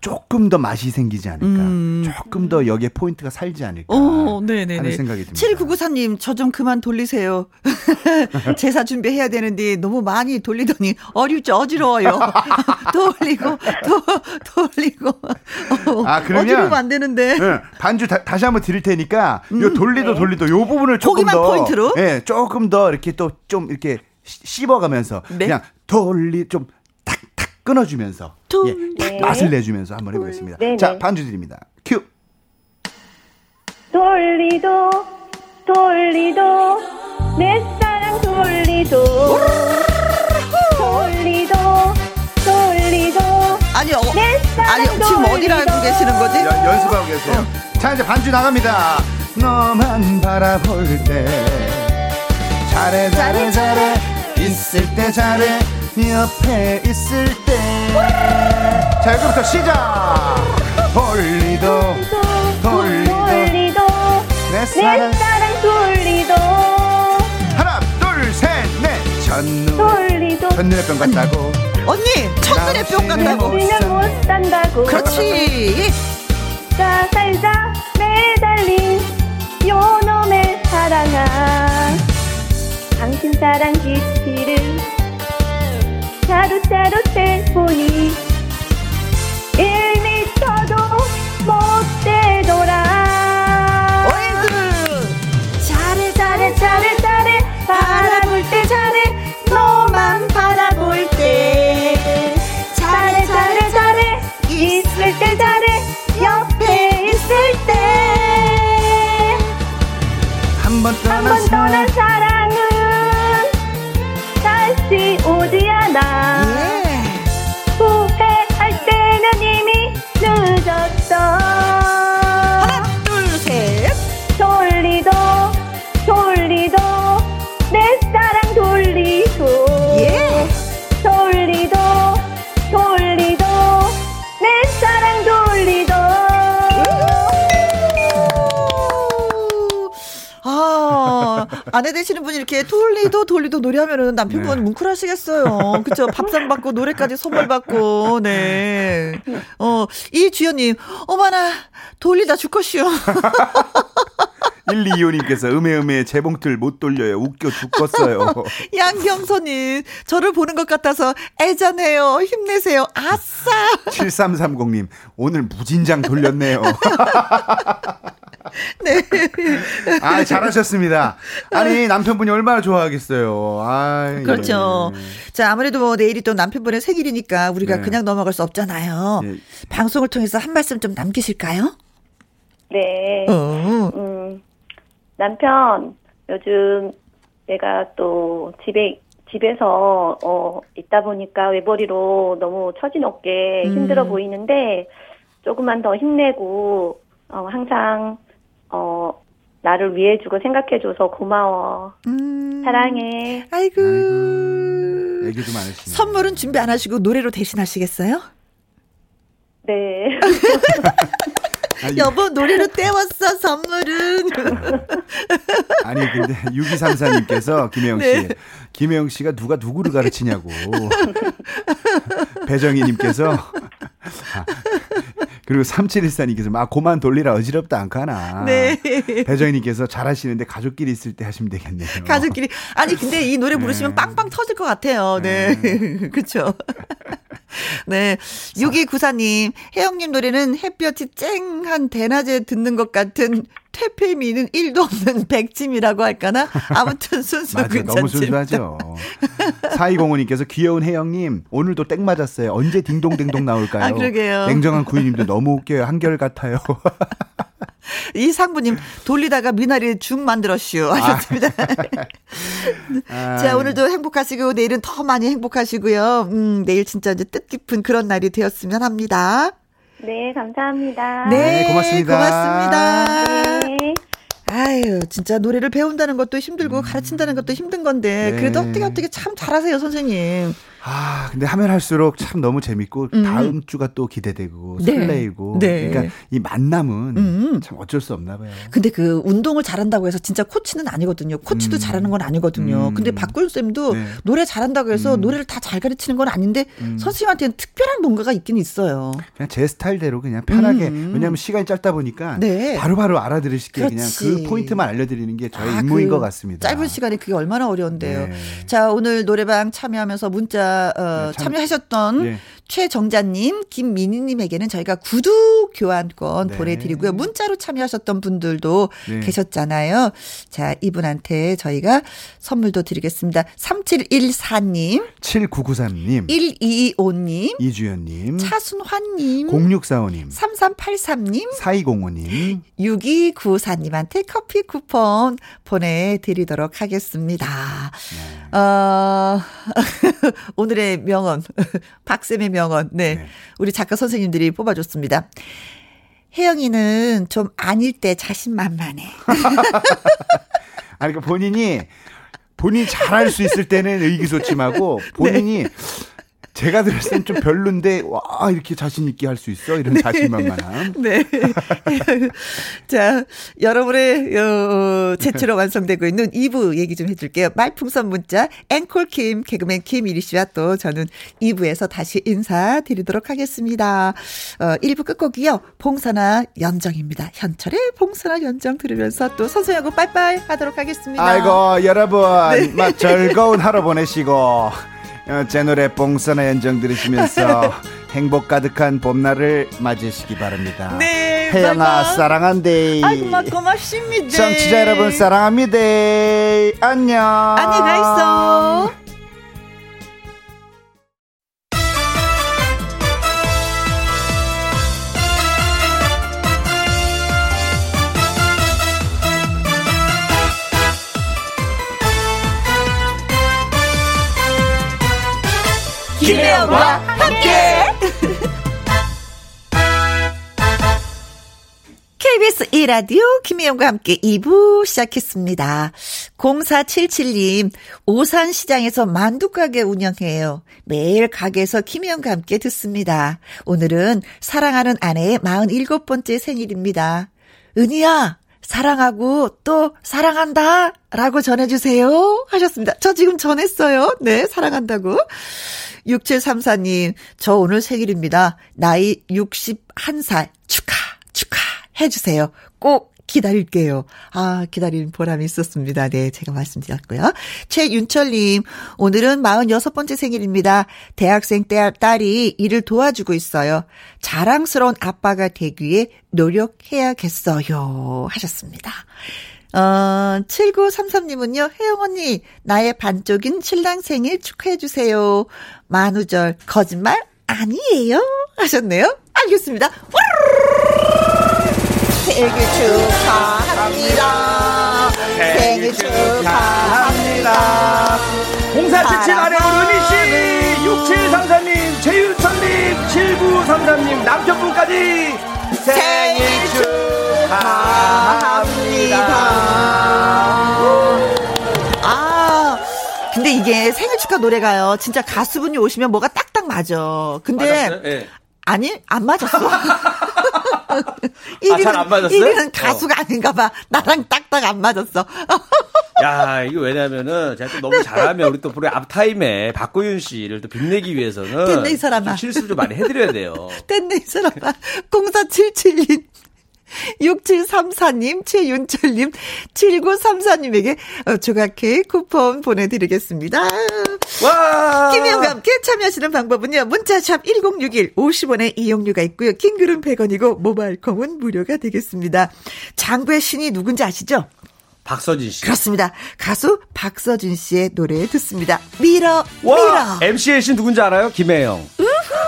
조금 더 맛이 생기지 않을까. 음. 조금 더 여기에 포인트가 살지 않을까. 오, 네네네. 하는 생각이 듭니다. 7994님, 저 좀 그만 돌리세요. 제사 준비해야 되는데 너무 많이 돌리더니 어렵죠. 어지러워요. 돌리고, 도, 돌리고. 어, 아, 그러면. 어지르면 안 되는데. 네, 반주 다, 시 한번 드릴 테니까, 음. 요 돌리도 네. 돌리도 요 부분을 조금 더. 포인트로? 네, 조금 더 이렇게 또 좀 이렇게 씹어가면서. 네? 그냥 돌리, 좀 끊어주면서 예, 네. 맛을 내주면서 한번 해보겠습니다. 네네. 자 반주 드립니다. 큐. 돌리도 돌리도 내 사랑 돌리도 돌리도 돌리도 아니 어, 아니 지금 어디를 알고 계시는 거지? 연, 연습하고 계세요. 어. 자 이제 반주 나갑니다. 너만 바라볼 때 잘해 잘해 잘해 있을 때 잘해 옆에 있을 때 자 여기부터 시작. 돌리도 돌리도, 돌리도. 내 사랑, 내 사랑 돌리도. 하나 둘 셋 넷. 첫눈 돌리도. 첫눈에 뿅 갔다고. 언니 첫눈에 뿅 간다고. 없이는 못 산다고. 그렇지. 자 살자. 매달린 요놈의 사랑아. 당신 사랑 기치를 자루자루 세보니. 1미터도 못 되돌아 어이구 잘해 잘해 잘해 잘해 바라볼 때 잘해 너만 바라볼 때. 잘해 잘해 잘해 있을 때 잘해 옆에 있을 때. 한 번 떠난 사랑 아, 아내 되시는 분이 이렇게 돌리도 돌리도 노래하면은 남편분 네. 뭉클하시겠어요. 그쵸? 밥상 받고 노래까지 선물 받고, 네. 어, 이주연님, 어머나, 돌리다 죽겠슈. 125님께서 음해음해 재봉틀 못 돌려요 웃겨 죽겠어요 양경선님, 저를 보는 것 같아서 애잔해요. 힘내세요. 아싸! 7330님 오늘 무진장 돌렸네요 네. 아 잘하셨습니다 아니 남편분이 얼마나 좋아하겠어요 아 그렇죠. 자, 아무래도 뭐 내일이 또 남편분의 생일이니까 우리가 네. 그냥 넘어갈 수 없잖아요. 예. 방송을 통해서 한 말씀 좀 남기실까요? 네 어. 음, 남편 요즘 내가 또 집에 집에서 어 있다 보니까 외벌이로 너무 처진 어깨 음. 힘들어 보이는데 조금만 더 힘내고 어 항상 어 나를 위해 주고 생각해 줘서 고마워 음. 사랑해 아이고. 아이고, 얘기 좀 많으시네 선물은 준비 안 하시고 노래로 대신하시겠어요? 네 여보 노래로 때웠어 선물은. 아니 근데 6234님께서 김혜영 씨 네. 김혜영 씨가 누가 누구를 가르치냐고 배정희님께서 아, 그리고 3714님께서 막 고만 돌리라 어지럽다 않가나 네. 배정희님께서 잘하시는데 가족끼리 있을 때 하시면 되겠네요 가족끼리 아니 근데 이 노래 부르시면 네. 빵빵 터질 것 같아요. 네. 그렇죠. 네. 6294님, 혜영님 노래는 햇볕이 쨍한 대낮에 듣는 것 같은 퇴폐미는 1도 없는 백짐이라고 할까나? 아무튼 순수 맞아 괜찮지. 너무 순수하죠 4205님께서 귀여운 혜영님 오늘도 땡 맞았어요 언제 딩동댕동 나올까요 아, 그러게요. 냉정한 구이님도 너무 웃겨요 한결 같아요 이 상부님, 돌리다가 미나리 죽 만들었슈. 하셨습니다. 아, 자, 오늘도 행복하시고, 내일은 더 많이 행복하시고요. 음, 내일 진짜 이제 뜻깊은 그런 날이 되었으면 합니다. 네, 감사합니다. 네, 네, 고맙습니다. 고맙습니다. 네. 아유, 진짜 노래를 배운다는 것도 힘들고 가르친다는 것도 힘든 건데, 네. 그래도 어떻게 어떻게 참 잘하세요, 선생님. 아, 근데 하면 할수록 참 너무 재밌고 음. 다음 주가 또 기대되고 네. 설레이고 네. 그러니까 이 만남은 음. 참 어쩔 수 없나 봐요. 근데 그 운동을 잘한다고 해서 진짜 코치는 아니거든요. 코치도 음. 잘하는 건 아니거든요. 음. 근데 박군 쌤도 네. 노래 잘한다고 해서 음. 노래를 다 잘 가르치는 건 아닌데 음. 선생님한테는 특별한 뭔가가 있긴 있어요. 그냥 제 스타일대로 그냥 편하게 음. 왜냐하면 시간이 짧다 보니까 네. 바로 바로 알아들으시게 그냥 그렇지. 그 포인트만 알려드리는 게 저의 아, 임무인 그 것 같습니다. 짧은 시간에 그게 얼마나 어려운데요. 네. 자, 오늘 노래방 참여하면서 문자 어, 네, 참- 참여하셨던 예. 최정자님, 김민희님에게는 저희가 구두 교환권 네. 보내드리고요. 문자로 참여하셨던 분들도 네. 계셨잖아요. 자, 이분한테 저희가 선물도 드리겠습니다. 3714님, 7993님, 1225님, 이주연님, 차순환님, 0645님, 3383님, 4205님, 6294님한테 커피 쿠폰 보내드리도록 하겠습니다. 네. 어, 오늘의 명언, 박쌤의 명언, 네. 네. 우리 작가 선생님들이 뽑아줬습니다. 혜영이는 좀 아닐 때 자신만만해. 아니, 그러니까 본인이 본인이 잘할 수 있을 때는 의기소침하고 본인이 네. 제가 들었을 땐좀 별론데 와 이렇게 자신 있게 할 수 있어 이런 네. 자신만만함. 네. 자 여러분의 어, 제출로 완성되고 있는 2부 얘기 좀 해줄게요. 말풍선 문자 앵콜 킴 개그맨 김이리 씨와 또 저는 2부에서 다시 인사드리도록 하겠습니다. 어, 1부 끝곡이요 봉선아 연정입니다. 현철의 봉선아 연정 들으면서 또 선수하고 빠이빠이 하도록 하겠습니다. 아이고 여러분 네. 즐거운 하루 보내시고. 어, 제 노래 뽕선나 연정 들으시면서 행복 가득한 봄날을 맞으시기 바랍니다. 네. 혜영아 사랑한대. 아이고 고맙습니다. 청취자 여러분 사랑합니다. 안녕. 안녕히 가 있어. 김혜영과 함께. KBS 1라디오 김혜영과 함께 2부 시작했습니다. 0477님, 오산시장에서 만두가게 운영해요. 매일 가게에서 김혜영과 함께 듣습니다. 오늘은 사랑하는 아내의 47번째 생일입니다. 은희야, 사랑하고 또 사랑한다 라고 전해주세요 하셨습니다. 저 지금 전했어요. 네, 사랑한다고. 6734님, 저 오늘 생일입니다. 나이 61살 축하, 축하 해주세요. 꼭 기다릴게요. 아, 기다리는 보람이 있었습니다. 네, 제가 말씀드렸고요. 최윤철님, 오늘은 46번째 생일입니다. 대학생 딸이 일을 도와주고 있어요. 자랑스러운 아빠가 되기 위해 노력해야겠어요. 하셨습니다. 어, 7933님은요, 혜영 언니, 나의 반쪽인 신랑 생일 축하해주세요. 만우절, 거짓말 아니에요? 하셨네요? 알겠습니다. 생일 축하합니다. 생일 축하합니다. 0477 아래분 은희씨, 6734님, 최유철님, 7933님, 남편분까지 생일 축하합니다. 근데 이게 생일 축하 노래가요. 진짜 가수분이 오시면 뭐가 딱딱 맞아. 근데 네. 아니 안 맞았어. 1위는, 아, 안 맞았어요? 1위는 가수가 어. 아닌가 봐. 나랑 딱딱 안 맞았어. 야, 이거 왜냐면은 제가 또 너무 잘하면 우리 또 프로의 앞타임에 박고윤 씨를 또 빛내기 위해서는 됐네 이 사람아. 실수를 좀 많이 해드려야 돼요. 됐네 이 사람아. 0477님 6734님, 최윤철님, 7934님에게 어, 조각 케이크 쿠폰 보내드리겠습니다. 와! 김혜영과 함께 참여하시는 방법은요. 문자샵 1061, 50원의 이용료가 있고요. 긴 글은 100원이고 모바일 콩은 무료가 되겠습니다. 장구의 신이 누군지 아시죠? 박서진 씨. 그렇습니다. 가수 박서진 씨의 노래 듣습니다. 밀어, 밀어. MC의 신 누군지 알아요? 김혜영. 우후.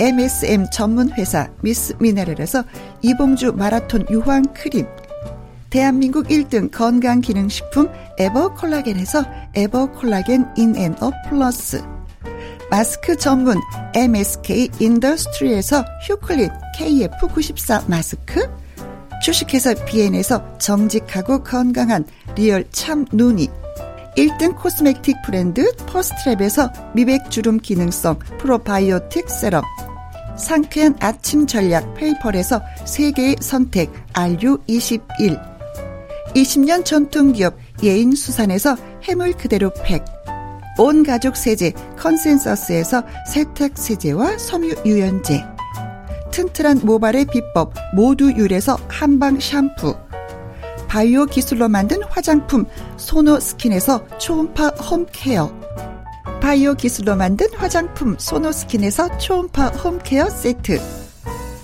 MSM 전문 회사 미스 미네랄에서 이봉주 마라톤 유황 크림 대한민국 1등 건강기능식품 에버콜라겐에서 에버콜라겐 인앤업 플러스 마스크 전문 MSK 인더스트리에서 휴클린 KF94 마스크 주식회사 비엔에서 정직하고 건강한 리얼 참 눈이 1등 cosmetic 브랜드 퍼스트랩에서 미백 주름 기능성 프로바이오틱 세럼 상쾌한 아침 전략 페이퍼에서 세계의 선택 RU21 20년 전통기업 예인수산에서 해물 그대로 팩. 온 가족 세제 컨센서스에서 세탁세제와 섬유유연제. 튼튼한 모발의 비법 모두 유래서 한방 샴푸. 바이오 기술로 만든 화장품 소노스킨에서 초음파 home care 바이오 기술로 만든 화장품 소노스킨에서 초음파 home care 세트.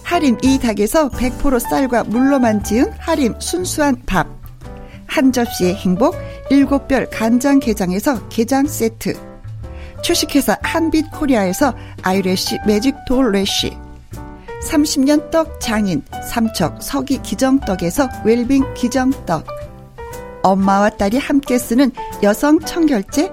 하림 이 닭에서 100% 쌀과 물로만 지은 하림 순수한 밥. 한 접시의 행복 일곱별 간장 게장에서 게장 세트. 주식회사 한빛 코리아에서 아이래쉬 매직 돌래쉬. 30년 떡 장인 삼척 서기 기정떡에서 웰빙 기정떡. 엄마와 딸이 함께 쓰는 여성 청결제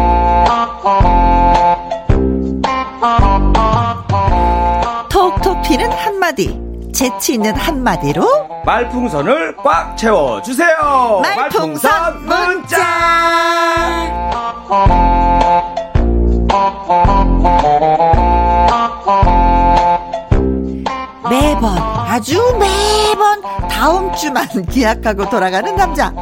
재치 있는 한마디로? 말풍선을 꽉 채워주세요. 말풍선 문자 매번 아주 매번 다음 주만 기약하고 돌아가는 남자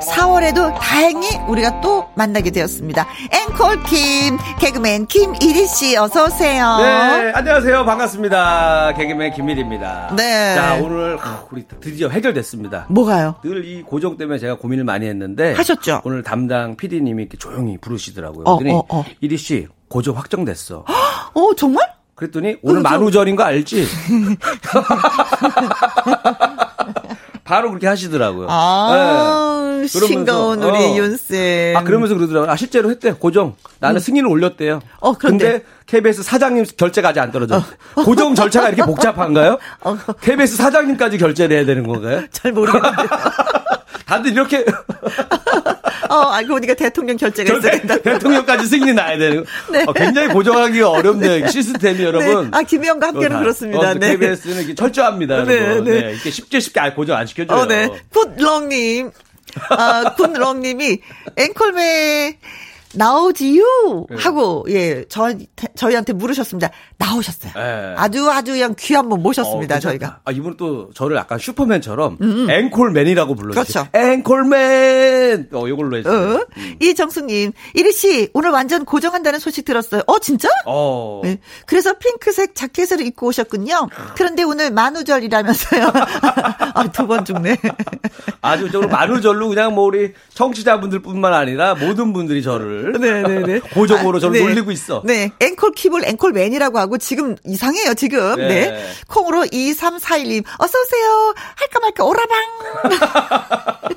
4월에도 다행히 우리가 또 만나게 되었습니다 앵콜 김 개그맨 김일희 씨 어서 오세요 네 안녕하세요 반갑습니다 개그맨 김일입니다 네. 자 오늘 아, 우리 드디어 해결됐습니다 뭐가요? 늘 이 고정 때문에 제가 고민을 많이 했는데 하셨죠? 오늘 담당 PD님이 이렇게 조용히 부르시더라고요. 어, 그랬더니 어, 어. 이리 씨 고정 확정됐어. 어 정말? 그랬더니 오늘? 만우절인 거 알지? 바로 그렇게 하시더라고요. 아 네. 싱거운 우리 어. 윤쌤 아 그러면서 그러더라고요. 아 실제로 했대 고정. 나는 승인을 올렸대요. 음. 어, 그런데? 근데 KBS 사장님 결제가 아직 안 떨어져. 고정 절차가 이렇게 복잡한가요? 어. KBS 사장님까지 결제를 해야 되는 건가요? 잘 모르겠는데 다들 이렇게 어 알고 보니까 대통령 결제가 있어야 대- 된다 대통령까지 승인이 나야 되는. 네. 어, 굉장히 고정하기가 어렵네요. 시스템이 여러분. 아 김혜영과 함께는 어, 다- 그렇습니다 어, 네. KBS는 이렇게 철저합니다. 네, 여러분. 네. 네, 이렇게 쉽게 쉽게 아, 고정 안 시켜줘요. 어, 네. 굿렁님. 아, 굿렁님이 앵콜맨 나오지요? 네. 하고, 예, 저, 저희한테 물으셨습니다. 나오셨어요. 네. 아주 아주 그냥 귀한 분 모셨습니다, 어. 저희가. 아, 이분은 또 저를 약간 슈퍼맨처럼 앵콜맨이라고 불러주세요. 그렇죠. 앵콜맨! 어, 이걸로 해주세요. 어? 이정숙님, 이리 씨, 오늘 완전 고정한다는 소식 들었어요. 어, 진짜? 어. 네. 그래서 핑크색 자켓을 입고 오셨군요. 그런데 오늘 만우절이라면서요. 아, 두 번 죽네. 아주 저로 만우절로 그냥 뭐 우리 청취자분들 뿐만 아니라 모든 분들이 저를 네네네. 고정으로 저를 네. 놀리고 있어. 네. 앵콜 킵을 앵콜맨이라고 하고 지금 이상해요, 지금. 네. 네. 콩으로 2341님, 어서오세요. 할까 말까 오라방.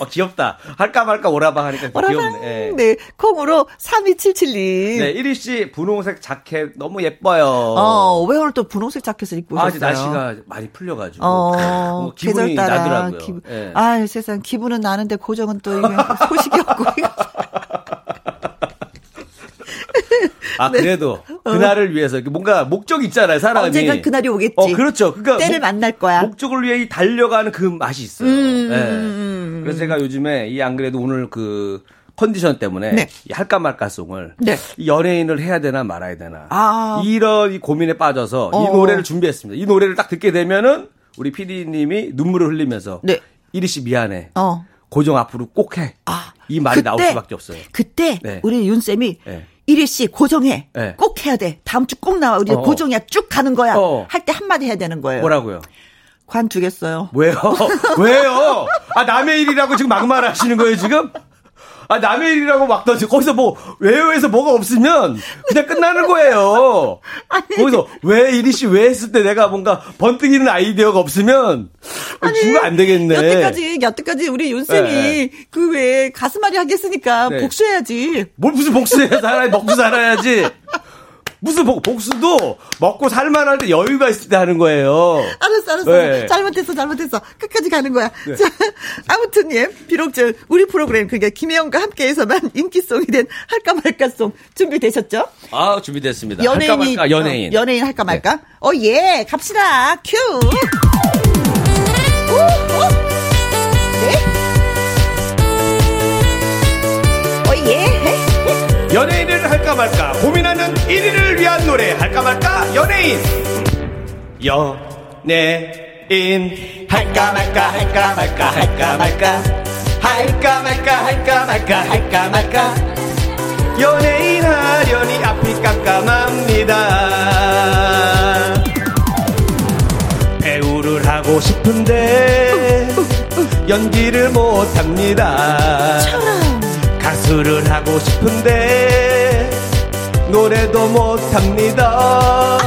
어, 귀엽다. 할까 말까 오라방 하니까 오라방. 귀엽네. 예. 네. 콩으로 3277님. 네, 1위 씨 분홍색 자켓 너무 예뻐요. 어, 왜 오늘 또 분홍색 자켓을 입고 아, 오셨어요? 이제 날씨가 많이 풀려가지고. 어, 뭐 기분이 계절 따라 나더라고요. 기분. 예. 아, 세상 기분은 나는데 고정은 또 소식이 없고 아, 그래도 그날을 위해서 뭔가 목적이 있잖아요, 사람이. 네. 어. 언젠간 그날이 오겠지. 어, 그렇죠. 그러니까 때를 목- 만날 거야. 목적을 위해 이 달려가는 그 맛이 있어요. 음, 예. 음, 그래서 제가 요즘에 이 안 그래도 오늘 그 컨디션 때문에 네. 이 할까 말까 송을 네. 이 연예인을 해야 되나 말아야 되나 아. 이런 이 고민에 빠져서 이 어. 노래를 준비했습니다. 이 노래를 딱 듣게 되면은 우리 PD님이 눈물을 흘리면서 네. 이리 씨 미안해. 어. 고정 앞으로 꼭 해. 아, 이 말이 나올 수밖에 없어요. 그때 네. 우리 윤 쌤이 네. 이리 씨 고정해. 네. 꼭 해야 돼. 다음 주 꼭 나와. 우리 어. 고정이야. 쭉 가는 거야. 어. 할때 한마디 해야 되는 거예요. 뭐라고요? 관두겠어요. 왜요? 왜요? 아, 남의 일이라고 지금 막말 하시는 거예요, 지금? 아, 남의 일이라고 막 던지, 거기서 뭐, 왜요 해서 뭐가 없으면 그냥 끝나는 거예요. 거기서 왜 이리 씨 왜 했을 때 내가 뭔가 번뜩이는 아이디어가 없으면, 주면 안 되겠네. 여태까지 여태까지 우리 윤쌤이 네. 그왜 가슴앓이 하겠으니까 네. 복수해야지. 뭘 무슨 복수해 살아야 먹고 살아야지. 무슨 복, 복수도 먹고 살만할 때 여유가 있을 때 하는 거예요. 알았어, 알았어. 네. 잘못했어, 잘못했어. 끝까지 가는 거야. 자, 아무튼, 예. 비록 저, 우리 프로그램, 그러니까 김혜영과 함께해서만 인기송이 된 할까 말까송 준비되셨죠? 아, 준비됐습니다. 연예인이. 할까 말까, 연예인. 네. 어, 연예인 할까 말까? 어, 예. 갑시다. 큐. 오, 오. 네. 연예인을 할까 말까 고민하는 1위를 위한 노래 할까 말까 연예인. 연예인. 할까 말까 할까 말까 할까 말까. 할까 말까 할까 말까 할까 말까. 연예인 하려니 앞이 깜깜합니다. 배우를 하고 싶은데 연기를 못합니다. 가수를 하고 싶은데 노래도 못합니다.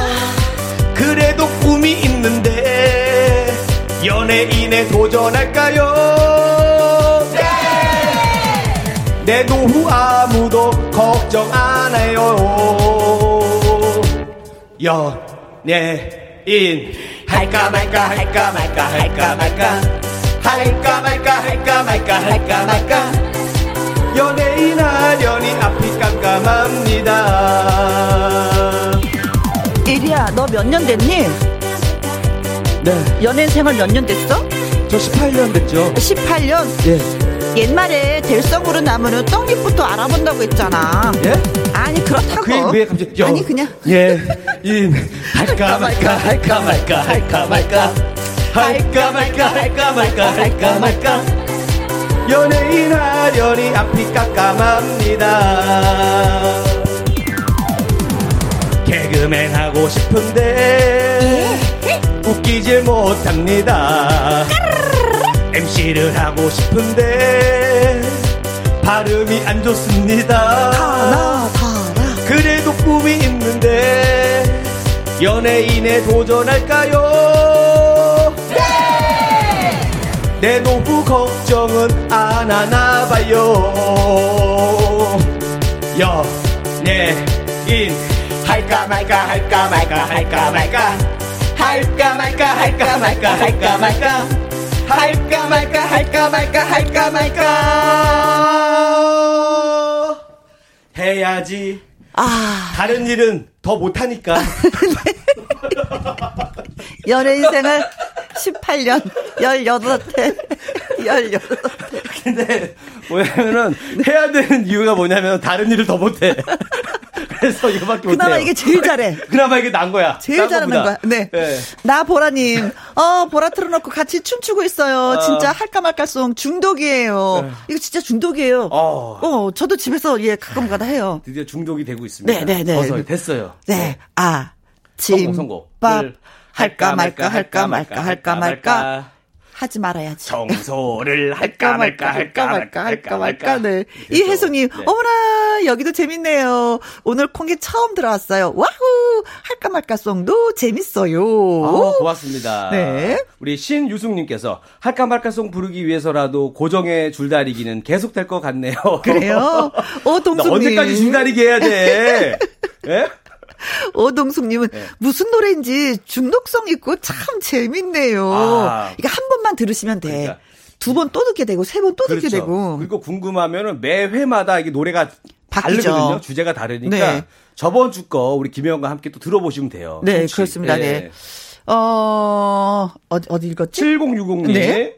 그래도 꿈이 있는데 연예인에 도전할까요? 네! 내 노후 아무도 걱정 안 해요. 연예인 할까 말까 할까 말까 할까 말까 할까 말까 할까 말까 할까 말까 연예인 하려니 앞이 깜깜합니다. 이리야, 너 몇 년 됐니? 네, 연예인 생활 몇 년 됐어? 저 18년 됐죠. 18년? 예. 옛말에 될성으로 나무는 떡잎부터 알아본다고 했잖아. 예? 아니, 그렇다고. 그게 왜 갑자기 아니, 그냥. 예, 인 할까 말까 할까 말까 할까 말까 할까 말까 할까 말까 할까 말까 연예인 하려니 앞이 깜깜합니다. 개그맨 하고 싶은데 웃기질 못합니다. MC를 하고 싶은데 발음이 안 좋습니다. 그래도 꿈이 있는데 연예인에 도전할까요? 내 노후 걱정은 안 하나 봐요. 연예인 할까 말까 할까 말까 할까 말까 할까 말까 할까 말까 할까 말까 할까 말까 할까 말까 할까 말까 해야지. 아, 다른 일은 더 못하니까. 연예인 생활 18년, 18회, 18. 근데 뭐냐면은 해야 되는 이유가 뭐냐면 다른 일을 더 못해. 그래서 이거밖에 못해. 그나마 이게 제일 잘해. 그나마 이게 난 거야. 제일 난 잘하는. 거야. 네. 예. 나 보라님, 어, 보라 틀어놓고 같이 춤추고 있어요. 어. 진짜 할까 말까송 중독이에요. 네. 이거 진짜 중독이에요. 어. 어, 저도 집에서 예, 가끔 가다 해요. 드디어 중독이 되고 있습니다. 네, 네, 네. 어서 됐어요. 네. 아, 성공, 성공. 집밥 을 할까 말까 할까 말까 할까 말까 하지 말아야지. 청소를 할까 말까 할까 말까 할까 말까. 네. 그래서, 이혜숙님, 네. 어머나, 여기도 재밌네요. 오늘 콩기 처음 들어왔어요. 와후! 할까 말까 송도 재밌어요. 아, 고맙습니다. 네. 우리 신유숙님께서 할까 말까 송 부르기 위해서라도 고정의 줄다리기는 계속될 것 같네요. 그래요? 어, 나 동숙님. 언제까지 줄다리기 해야 돼? 예? 오동숙님은 네. 무슨 노래인지 중독성 있고 참 재밌네요. 아. 이거 한 번만 들으시면 돼. 그러니까. 두번 또 듣게 되고 세 번또 듣게 그렇죠. 되고. 그리고 궁금하면은 매 회마다 이게 노래가 바뀌죠. 다르거든요. 주제가 다르니까 네. 저번 주 거 우리 김혜영과 함께 또 들어보시면 돼요. 네, 청취. 그렇습니다. 예. 네. 어, 어디, 어디 읽었지? 7060님. 네.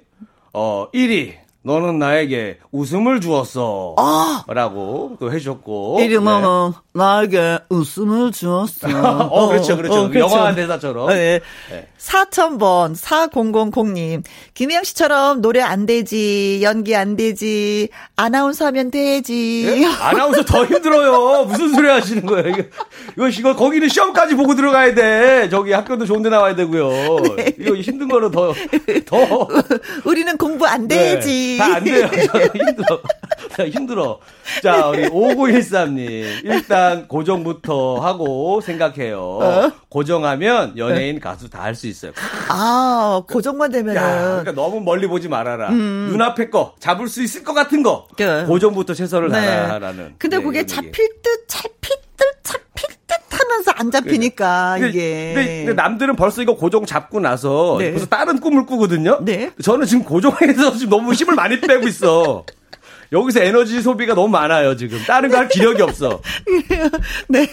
어, 1위. 너는 나에게 웃음을 주었어. 아! 라고 또 해주셨고. 이름은 네. 나에게 웃음을 주었어. 어, 그렇죠, 그렇죠. 영화 대사처럼. 네. 네. 4000번, 4000님. 김혜영 씨처럼 노래 안 되지, 연기 안 되지, 아나운서 하면 되지. 예? 아나운서 더 힘들어요. 무슨 소리 하시는 거예요? 이거, 이거, 이거, 거기는 시험까지 보고 들어가야 돼. 저기 학교도 좋은 데 나와야 되고요. 네. 이거 힘든 거는 더, 더. 우리는 공부 안 되지. 네, 다안 돼요. 저 힘들어. 자, 힘들어. 자, 우리 5913님. 일단 고정부터 하고 생각해요. 어? 고정하면 연예인 가수 다 할 수 있어요. 아, 고정만 되면은. 야, 그러니까 너무 멀리 보지 말아라. 눈앞에 거, 잡을 수 있을 것 같은 거. 음. 그. 고정부터 최선을 네. 다하라는. 근데 네, 그게 이런 얘기. 잡힐 듯, 잡힐 듯, 잡힐 듯 하면서 안 잡히니까, 근데, 이게. 근데, 근데 남들은 벌써 이거 고정 잡고 나서 네. 벌써 다른 꿈을 꾸거든요. 네. 저는 지금 고정에서 지금 너무 힘을 많이 빼고 있어. 여기서 에너지 소비가 너무 많아요, 지금. 다른 거 할 기력이 없어. 네.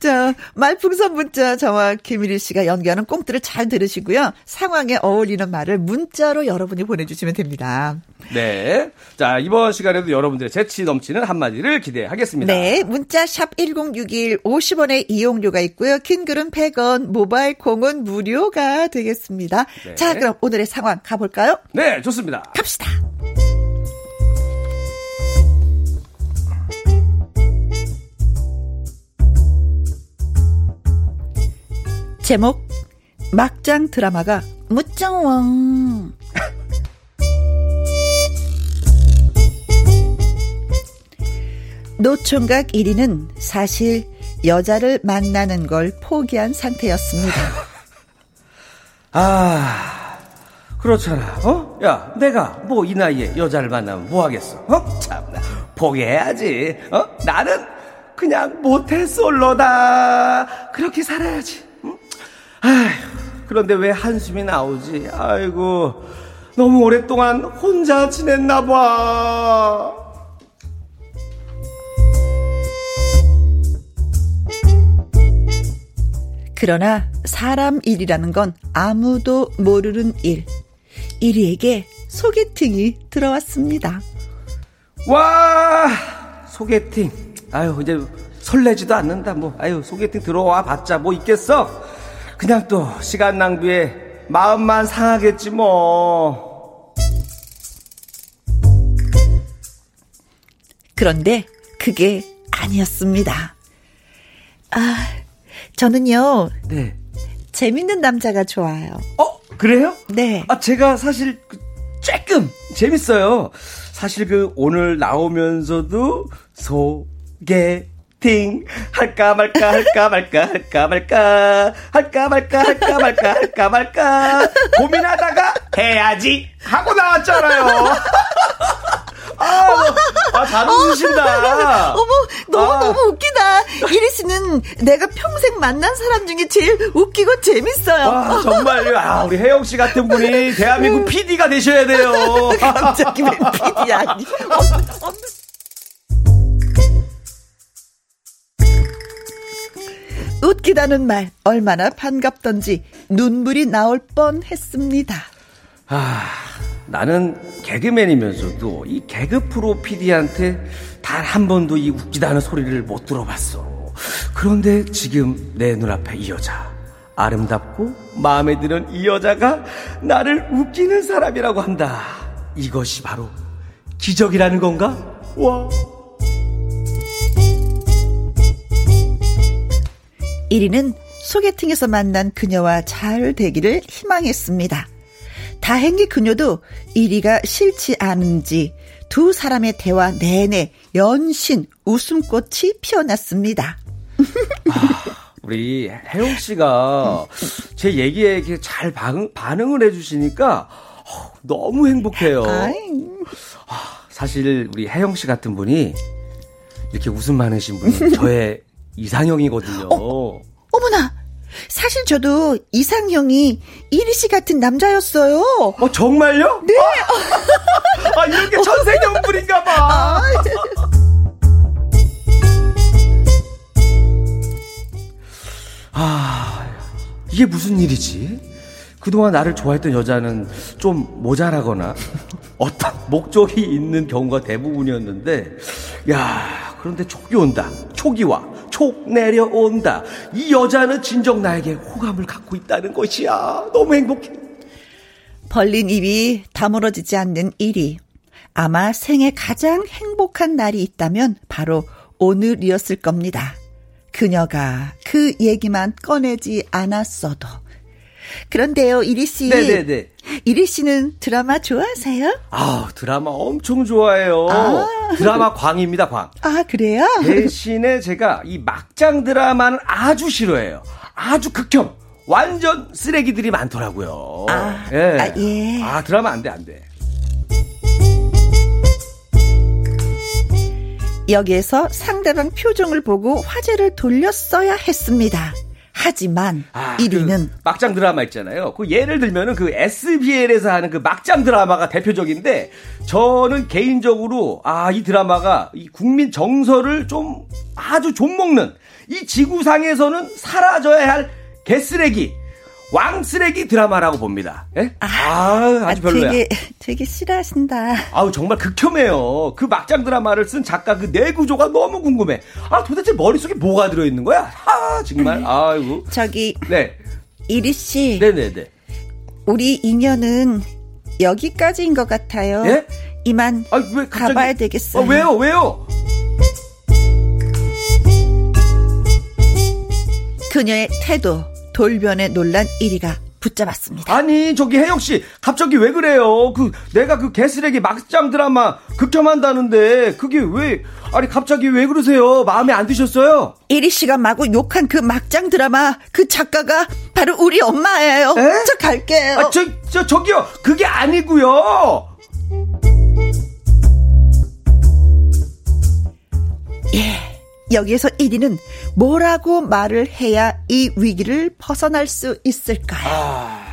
자, 말풍선 문자 저와 김일희 씨가 연기하는 꽁트를 잘 들으시고요. 상황에 어울리는 말을 문자로 여러분이 보내주시면 됩니다. 네. 자, 이번 시간에도 여러분들의 재치 넘치는 한마디를 기대하겠습니다. 네. 문자 샵 1061 50원의 이용료가 있고요. 긴 글은 100원, 모바일 콩은 무료가 되겠습니다. 네. 자, 그럼 오늘의 상황 가볼까요? 네, 좋습니다. 갑시다. 제목 막장 드라마가 무정왕 노총각 1위는 사실 여자를 만나는 걸 포기한 상태였습니다. 아, 그렇잖아. 어? 야, 내가 뭐 이 나이에 여자를 만나면 뭐 하겠어? 어? 참나. 포기해야지. 어? 나는 그냥 모태솔로다. 그렇게 살아야지. 응? 아휴, 그런데 왜 한숨이 나오지? 아이고, 너무 오랫동안 혼자 지냈나 봐. 그러나 사람 일이라는 건 아무도 모르는 일. 이리에게 소개팅이 들어왔습니다. 와, 소개팅. 아유, 이제 설레지도 않는다. 뭐, 아유, 소개팅 들어와 봤자 뭐 있겠어? 그냥 또 시간 낭비에 마음만 상하겠지 뭐. 그런데 그게 아니었습니다. 아, 저는요. 네. 재밌는 남자가 좋아요. 어, 그래요? 네. 아, 제가 사실 그 조금 재밌어요. 사실 그 오늘 나오면서도 소개 팅 할까 말까 할까 말까 할까 말까 할까 말까 할까 말까 할까 말까 고민하다가 해야지 하고 나왔잖아요. 아, 아, 잘 웃으신다. 어, 머 너무, 아. 너무 웃기다. 이리 씨는 내가 평생 만난 사람 중에 제일 웃기고 재밌어요. 아, 정말요. 아, 우리 혜영 씨 같은 분이 대한민국 PD가 되셔야 돼요. 갑자기 왜 PD야? 웃기다는 말 얼마나 반갑던지 눈물이 나올 뻔 했습니다. 아, 나는 개그맨이면서도 이 개그 프로 PD한테 단 한 번도 이 웃기다는 소리를 못 들어봤어. 그런데 지금 내 눈앞에 이 여자. 아름답고 마음에 드는 이 여자가 나를 웃기는 사람이라고 한다. 이것이 바로 기적이라는 건가? 와. 1위는 소개팅에서 만난 그녀와 잘 되기를 희망했습니다. 다행히 그녀도 1위가 싫지 않은지 두 사람의 대화 내내 연신 웃음꽃이 피어났습니다. 아, 우리 혜영 씨가 제 얘기에 잘 반응, 반응을 해주시니까 어, 너무 행복해요. 아, 사실 우리 혜영 씨 같은 분이 이렇게 웃음 많으신 분이 저의 이상형이거든요. 어, 어머나! 사실 저도 이상형이 이리 씨 같은 남자였어요. 어, 정말요? 네. 아, 이런 게 천생연분인가 봐. 아. 아, 이게 무슨 일이지? 그동안 나를 좋아했던 여자는 좀 모자라거나 어떤 목적이 있는 경우가 대부분이었는데, 야, 그런데 촉이 온다. 촉이 와 촉 내려온다. 이 여자는 진정 나에게 호감을 갖고 있다는 것이야. 너무 행복해. 벌린 입이 다물어지지 않는 일이 아마 생애 가장 행복한 날이 있다면 바로 오늘이었을 겁니다. 그녀가 그 얘기만 꺼내지 않았어도. 그런데요, 이리 씨. 네네네. 이리 씨는 드라마 좋아하세요? 아, 드라마 엄청 좋아해요. 아. 드라마 광입니다, 광. 아, 그래요? 대신에 제가 이 막장 드라마는 아주 싫어해요. 아주 극혐. 완전 쓰레기들이 많더라고요. 아, 예. 아, 예. 아 드라마 안 돼, 안 돼. 여기에서 상대방 표정을 보고 화제를 돌렸어야 했습니다. 하지만 아, 1위는 그 막장 드라마 있잖아요. 그 예를 들면은 그 SBL에서 하는 그 막장 드라마가 대표적인데 저는 개인적으로 아 이 드라마가 이 국민 정서를 좀 아주 좀 먹는 이 지구상에서는 사라져야 할 개쓰레기 왕쓰레기 드라마라고 봅니다. 예? 아, 아, 주 별로야. 되게, 되게 싫어하신다. 아우, 정말 극혐해요. 그 막장 드라마를 쓴 작가 그 내구조가 너무 궁금해. 아, 도대체 머릿속에 뭐가 들어있는 거야? 아, 정말, 아이고. 저기. 네. 이리 씨. 네네네. 우리 인연은 여기까지인 것 같아요. 예? 이만 아, 왜 갑자기... 가봐야 되겠어요. 아, 왜요? 왜요? 그녀의 태도, 돌변에 놀란 1위가 붙잡았습니다. 아니 저기 혜영 씨 갑자기 왜 그래요? 그 내가 그 개쓰레기 막장 드라마 극혐한다는데 그게 왜 아니 갑자기 왜 그러세요? 마음에 안 드셨어요? 이리 씨가 마구 욕한 그 막장 드라마 그 작가가 바로 우리 엄마예요. 에? 저 갈게요. 아, 저, 저, 저기요. 그게 아니고요. 예. 여기에서 1위는 뭐라고 말을 해야 이 위기를 벗어날 수 있을까요? 아.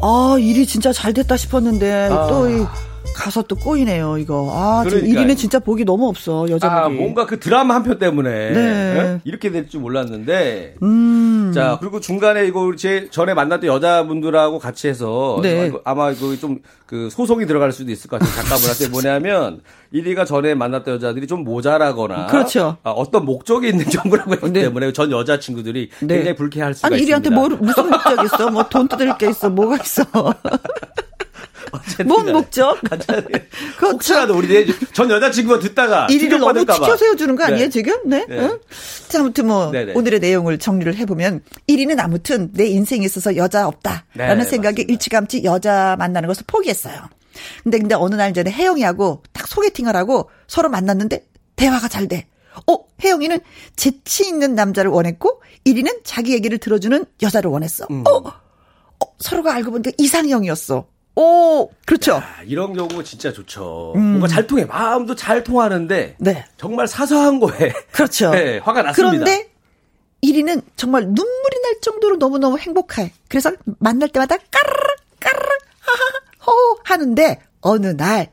아, 일이 진짜 잘 됐다 싶었는데 아. 또 이, 가서 또 꼬이네요, 이거. 아, 지금 그러니까요. 1위는 진짜 복이 너무 없어, 여자분이. 아, 뭔가 그 드라마 한 편 때문에 네. 예? 이렇게 될 줄 몰랐는데. 음. 자, 그리고 중간에 이거 제 전에 만났던 여자분들하고 같이 해서 네. 아마 이거 좀그 소송이 들어갈 수도 있을 것 같아요. 작가분한테 뭐냐면 1위가 전에 만났던 여자들이 좀 모자라거나 그렇죠. 아, 어떤 목적이 있는 정보라고 했기 네. 때문에 전 여자친구들이 네. 굉장히 불쾌할 수가 아니, 있습니다. 1위한테 뭐, 무슨 목적 있어? 뭐 돈 뜯을 게 있어? 뭐가 있어? 뭔. 목적? 그거 혹시라도 우리 내- 전 여자친구가 듣다가 1위를 너무. 치켜 세워주는 거 아니에요, 네. 지금? 네. 네. 응? 자, 아무튼 뭐, 네네. 오늘의 내용을 정리를 해보면, 1위는 아무튼 내 인생에 있어서 여자 없다. 라는 네, 생각에 맞습니다. 일찌감치 여자 만나는 것을 포기했어요. 근데, 근데 어느 날 전에 혜영이하고 딱 소개팅을 하고 서로 만났는데 대화가 잘 돼. 어, 혜영이는 재치 있는 남자를 원했고, 1위는 자기 얘기를 들어주는 여자를 원했어. 음. 어, 어, 서로가 알고 보니까 이상형이었어. 오, 그렇죠. 아, 이런 경우 진짜 좋죠. 뭔가 잘 통해. 마음도 잘 통하는데 네. 정말 사소한 거에 그렇죠. 네, 화가 났습니다. 그런데 1위는 정말 눈물이 날 정도로 너무너무 행복해. 그래서 만날 때마다 까르르 까르르 하하 호 하는데 어느 날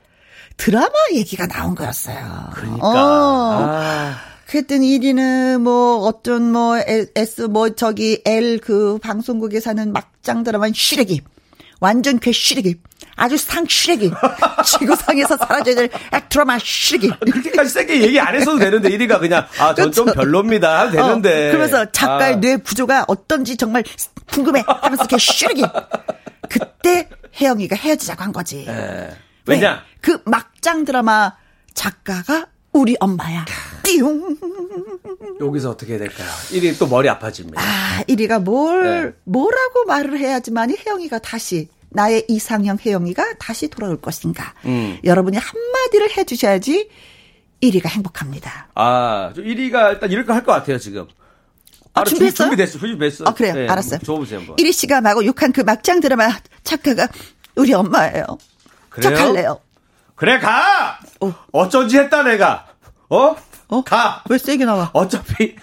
드라마 얘기가 나온 거였어요. 그러니까 어. 아, 그랬더니 1위는 뭐 어떤 뭐 S 뭐 저기 L 그 방송국에 사는 막장 드라마 쉬레기. 완전 괴 쉬레기. 아주 상 쉬레기. 지구상에서 사라져야 될 드라마 쉬레기. 그렇게까지 세게 얘기 안 했어도 되는데 1위가 그냥 아 전 좀 별로입니다 하면 되는데 어, 그러면서 작가의 아, 뇌 구조가 어떤지 정말 궁금해 하면서 쉬르기. 그때 혜영이가 헤어지자고 한 거지. 예. 왜? 왜냐 그 막장 드라마 작가가 우리 엄마야. 띠용. 여기서 어떻게 해야 될까요? 1위 또 머리 아파집니다. 아, 이리가 뭘, 네. 뭐라고 말을 해야지만이 혜영이가 다시, 나의 이상형 혜영이가 다시 돌아올 것인가. 음. 여러분이 한마디를 해주셔야지 1위가 행복합니다. 아, 저 1위가 일단 이렇게 할것 같아요 지금. 아, 준- 준비했어요? 준비됐어, 준비됐어. 아, 그래요? 네, 알았어요. 줘보세요 한번. 1위 씨가 마구 욕한 그 막장 드라마 작가가 우리 엄마예요. 저 그래요? 갈래요. 그래 가. 어. 어쩐지 했다 내가. 어? 어? 가. 왜 세게 나와? 어차피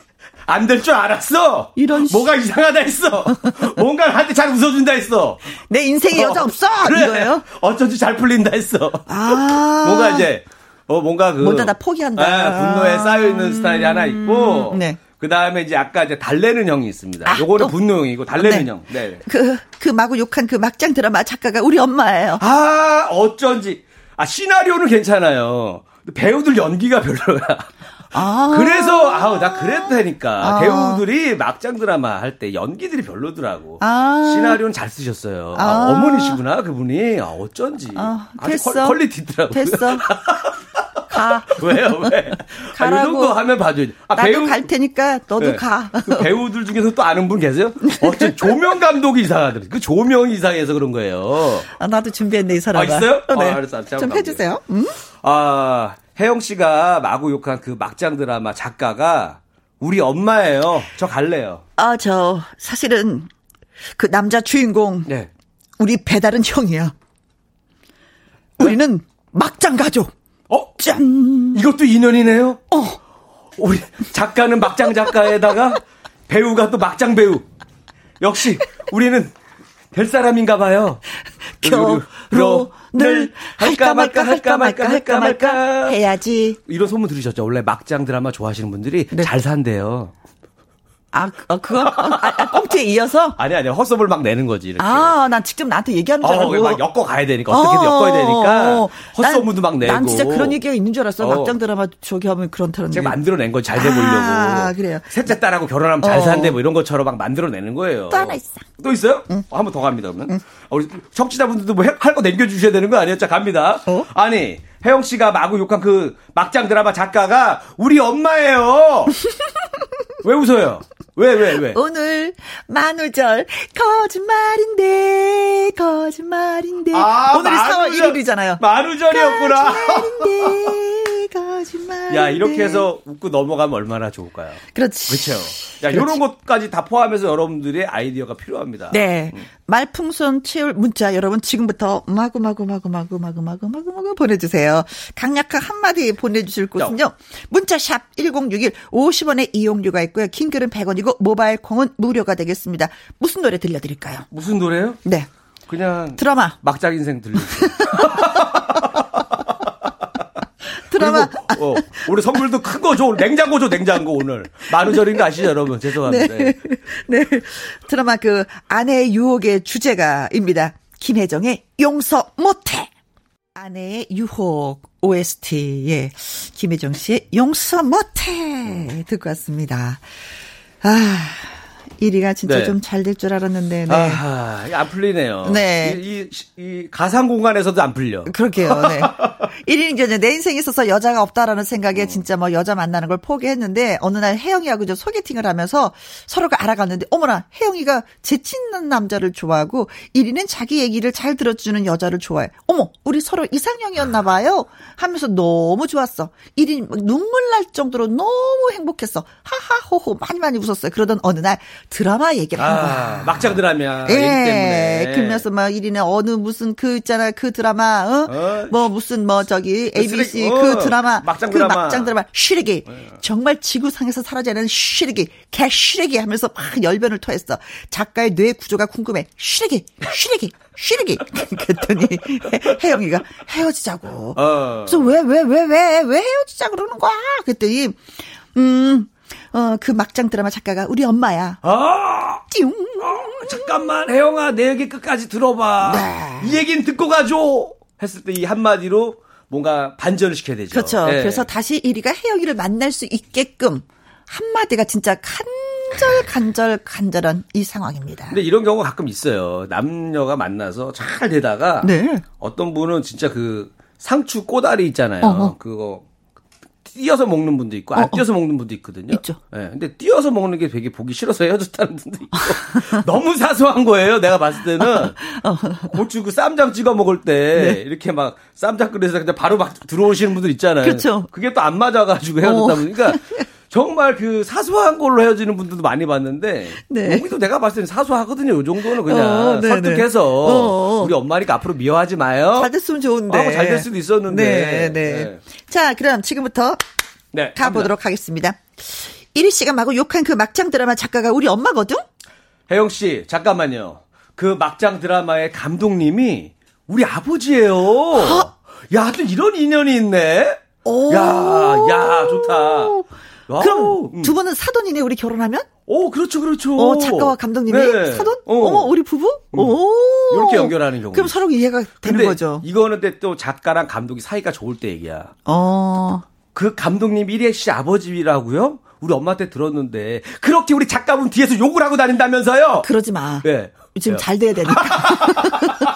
안 될 줄 알았어. 이런 씨. 뭐가 이상하다 했어. 뭔가 한테 잘 웃어준다 했어. 내 인생에 여자 어, 없어! 그래. 이거예요? 어쩐지 잘 풀린다 했어. 아. 뭔가 이제 어 뭔가 그 뭔가 나 포기한다. 아, 분노에 쌓여 있는 스타일이 하나 있고. 네. 그 다음에 이제 아까 이제 달래는 형이 있습니다. 아, 요거는 또? 분노형이고 달래는 네. 형. 네. 그, 그 마구 욕한 그 막장 드라마 작가가 우리 엄마예요. 아 어쩐지 아 시나리오는 괜찮아요. 배우들 연기가 별로야. 아. 그래서 아우 나 그랬다니까 아. 배우들이 막장 드라마 할 때 연기들이 별로더라고. 아. 시나리오는 잘 쓰셨어요. 아, 아. 어머니시구나 그분이. 아, 어쩐지. 아, 아주 됐어. quality 있더라고. 됐어. 가. 왜요 왜? 아, 이 가라고. 정도 하면 봐줘야지. 아, 나도 갈 테니까 너도 네. 가. 그 배우들 중에서 또 아는 분 계세요? 어째 조명 감독이 이상하더라고요. 그 조명이 이상해서 그런 거예요. 아, 나도 준비했네, 이 사람아. 아, 있어요? 어, 네. 아, 알았어. 좀. 해주세요. 음? 아, 혜영 씨가 마구 욕한 그 막장 드라마 작가가 우리 엄마예요. 저 갈래요. 아, 저, 사실은, 그 남자 주인공, 네. 우리 배달은 형이야. 우리는 막장 가족. 어? 짠! 이것도 인연이네요? 어. 우리 작가는 막장 작가에다가 배우가 또 막장 배우. 역시 우리는 될 사람인가 봐요. 결혼을 할까 말까 할까 말까 할까 말까 해야지. 이런 소문 들으셨죠? 원래 막장 드라마 좋아하시는 분들이 네. 잘 산대요. 아, 어, 그거? 아, 아, 꽁트에 이어서? 아니 아니 헛소문을 막 내는 거지 이렇게. 아, 난 직접 나한테 얘기하는 줄 어, 알고. 막 엮어 가야 되니까 어떻게든 엮어야 되니까 어, 헛소문도 난- 막 내고. 난 진짜 그런 얘기가 있는 줄 알았어. 어. 막장 드라마 저기 하면 그런다는 제가. 만들어낸 거 잘 돼 보려고. 아, 그래요. 셋째 딸하고 결혼하면 잘 어. 산대 뭐 이런 것처럼 막 만들어내는 거예요. 또 하나 있어. 또 있어요? 어, 한번 더 갑니다 그러면. 어, 우리 청취자분들도 뭐 할 거 남겨주셔야 되는 거 아니에요? 자 갑니다. 어? 아니 혜영 씨가 마구 욕한 그 막장 드라마 작가가 우리 엄마예요. 왜 웃어요? 왜, 왜, 왜? 오늘 만우절 거짓말인데 거짓말인데 아, 오늘이 4월 1일이잖아요. 만우절이었구나. 거짓말인데 거짓말. 야, 이렇게 해서 웃고 넘어가면 얼마나 좋을까요? 그렇지. 그렇죠. 야, 이런 것까지 다 포함해서 여러분들의 아이디어가 필요합니다. 네. 말풍선 채울 문자 여러분 지금부터 마구 마구 마구 마구 마구 마구 마구 보내주세요. 강력한 한마디 보내주실 곳은요. 문자 샵 1061 50원의 이용료가 있고요. 킹글은 100원이 고 모바일 콩은 무료가 되겠습니다. 무슨 노래 들려드릴까요? 무슨 노래요? 네. 그냥 드라마. 막장 인생 들려주세요. 드라마. 그리고, 어, 우리 선물도 큰 거 줘. 냉장고 줘, 냉장고 오늘. 만우절인 거 아시죠, 여러분? 죄송합니다. 네. 네. 드라마 그 아내의 유혹의 주제가입니다. 김혜정의 용서 못해. 아내의 유혹 OST 예 김혜정 씨의 용서 못해 듣고 왔습니다. 아 1위가 진짜 네. 좀잘 될 줄 알았는데 네. 이게 안 풀리네요. 네. 이, 이, 이 가상 공간에서도 안 풀려. 그렇게요. 네. 1위는 이제 내 인생에 있어서 여자가 없다라는 생각에 진짜 뭐 여자 만나는 걸 포기했는데 어느 날 혜영이하고 저 소개팅을 하면서 서로가 알아갔는데 어머나 혜영이가 재치 있는 남자를 좋아하고 1위는 자기 얘기를 잘 들어주는 여자를 좋아해. 어머 우리 서로 이상형이었나 봐요 하면서 너무 좋았어. 1위 눈물 날 정도로 너무 행복했어. 하하호호 많이 많이 웃었어요. 그러던 어느 날 드라마 얘기를 한 거야. 아, 막장 드라마. 예, 때문에. 그러면서 막 일이네 어느 무슨 그 있잖아 그 드라마 어? 어. 뭐 무슨 뭐 저기 그 ABC 쓰레기, 그 어. 드라마 막장 그 드라마. 막장 드라마 쉬레기 정말 지구상에서 사라져야 하는 쉬레기 개 쉬레기 하면서 막 열변을 토했어 작가의 뇌 구조가 궁금해 쉬레기 쉬레기 쉬레기 그랬더니 혜영이가 헤어지자고 어. 그래서 왜 왜 왜 왜 왜 헤어지자 그러는 거야 그랬더니 음 어, 그 막장 드라마 작가가 우리 엄마야. 아! 띠용. 잠깐만, 혜영아, 내 얘기 끝까지 들어봐. 네. 이 얘기는 듣고 가줘! 했을 때 이 한마디로 뭔가 반전을 시켜야 되죠. 그렇죠. 예. 그래서 다시 이리가 혜영이를 만날 수 있게끔 한마디가 진짜 간절 간절 간절한 이 상황입니다. 근데 이런 경우가 가끔 있어요. 남녀가 만나서 잘 되다가 네. 어떤 분은 진짜 그 상추 꼬다리 있잖아요. 어허. 그거 띄어서 먹는 분도 있고 안 어어. 띄어서 먹는 분도 있거든요. 있죠. 예. 근데 띄어서 먹는 게 되게 보기 싫어서 헤어졌다는 분도 있고 너무 사소한 거예요. 내가 봤을 때는 고추 그 쌈장 찍어 먹을 때 이렇게 막 쌈장 끓여서 그냥 바로 막 들어오시는 분들 있잖아요. 그렇죠. 그게 또 안 맞아가지고 헤어졌다 어. 보니까 정말 그 사소한 걸로 헤어지는 분들도 많이 봤는데 네. 여기도 내가 봤을 때는 사소하거든요. 이 정도는 그냥 어, 네네. 설득해서 어, 어. 우리 엄마니까 앞으로 미워하지 마요. 잘 됐으면 좋은데. 어, 잘될 수도 있었는데. 네, 네. 네. 자, 그럼 지금부터 네, 가보도록 하겠습니다. 이리 씨가 마구 욕한 그 막장 드라마 작가가 우리 엄마거든? 혜영 씨, 잠깐만요. 그 막장 드라마의 감독님이 우리 아버지예요. 야, 또 이런 인연이 있네. 오. 야, 야, 좋다. wow. 그럼 음. 두 분은 사돈이네, 우리 결혼하면? 오, 그렇죠, 그렇죠. 어, 작가와 감독님이 네. 사돈? 어. 어. 뭐 우리 부부? 오. 이렇게 연결하는 경우. 그럼 서로 이해가 되는 근데 거죠. 이거는 또 작가랑 감독이 사이가 좋을 때 얘기야. 어. 그 감독님 이래 씨 아버지라고요? 우리 엄마한테 들었는데 그렇게 우리 작가분 뒤에서 욕을 하고 다닌다면서요? 그러지 마. 네. 지금 왜요? 잘 돼야 되니까.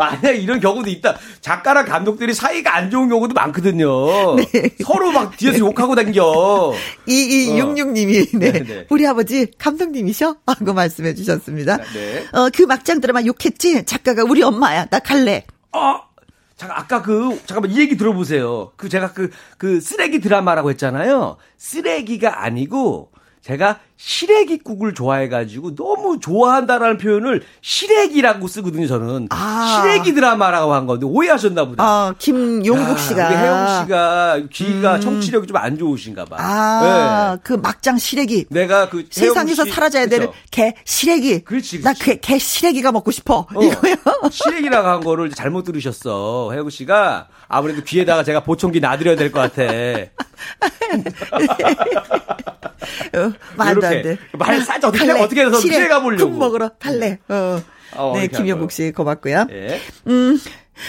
만약 이런 경우도 있다. 작가랑 감독들이 사이가 안 좋은 경우도 많거든요. 네. 서로 막 뒤에서 욕하고 다녀. 이이육육님이 네. 네, 네. 우리 아버지 감독님이셔? 하고 말씀해 주셨습니다. 네. 어, 그 막장 드라마 욕했지? 작가가 우리 엄마야. 나 갈래. 아, 잠깐 아까 그 잠깐만 이 얘기 들어보세요. 그 제가 그그 쓰레기 드라마라고 했잖아요. 쓰레기가 아니고 제가 시래기국을 좋아해가지고 너무 좋아한다라는 표현을 시래기라고 쓰거든요. 저는 아. 시래기 드라마라고 한 건데 오해하셨나 보다. 아, 김용국 야, 씨가. 우리 혜영 씨가 귀가 청취력이 좀 안 좋으신가 봐. 아, 네. 그 막장 시래기. 내가 그 세상에서 씨- 사라져야? 되는 개 시래기. 그렇지, 나 그렇지. 그개 시래기가 먹고 싶어. 어, 이거요. 시래기라고 한 거를 잘못 들으셨어. 혜영 씨가 아무래도 귀에다가 제가 보청기 놔드려야 될 것 같아. 어, 말도 안 이렇게. 돼. 말 살짝 어떻게- 갈래. 어떻게 해서 시래, 피해 가 보려고. 국 먹으러 갈래. 어. 어, 네, 이렇게 김영국 씨 고맙고요. 예. 음,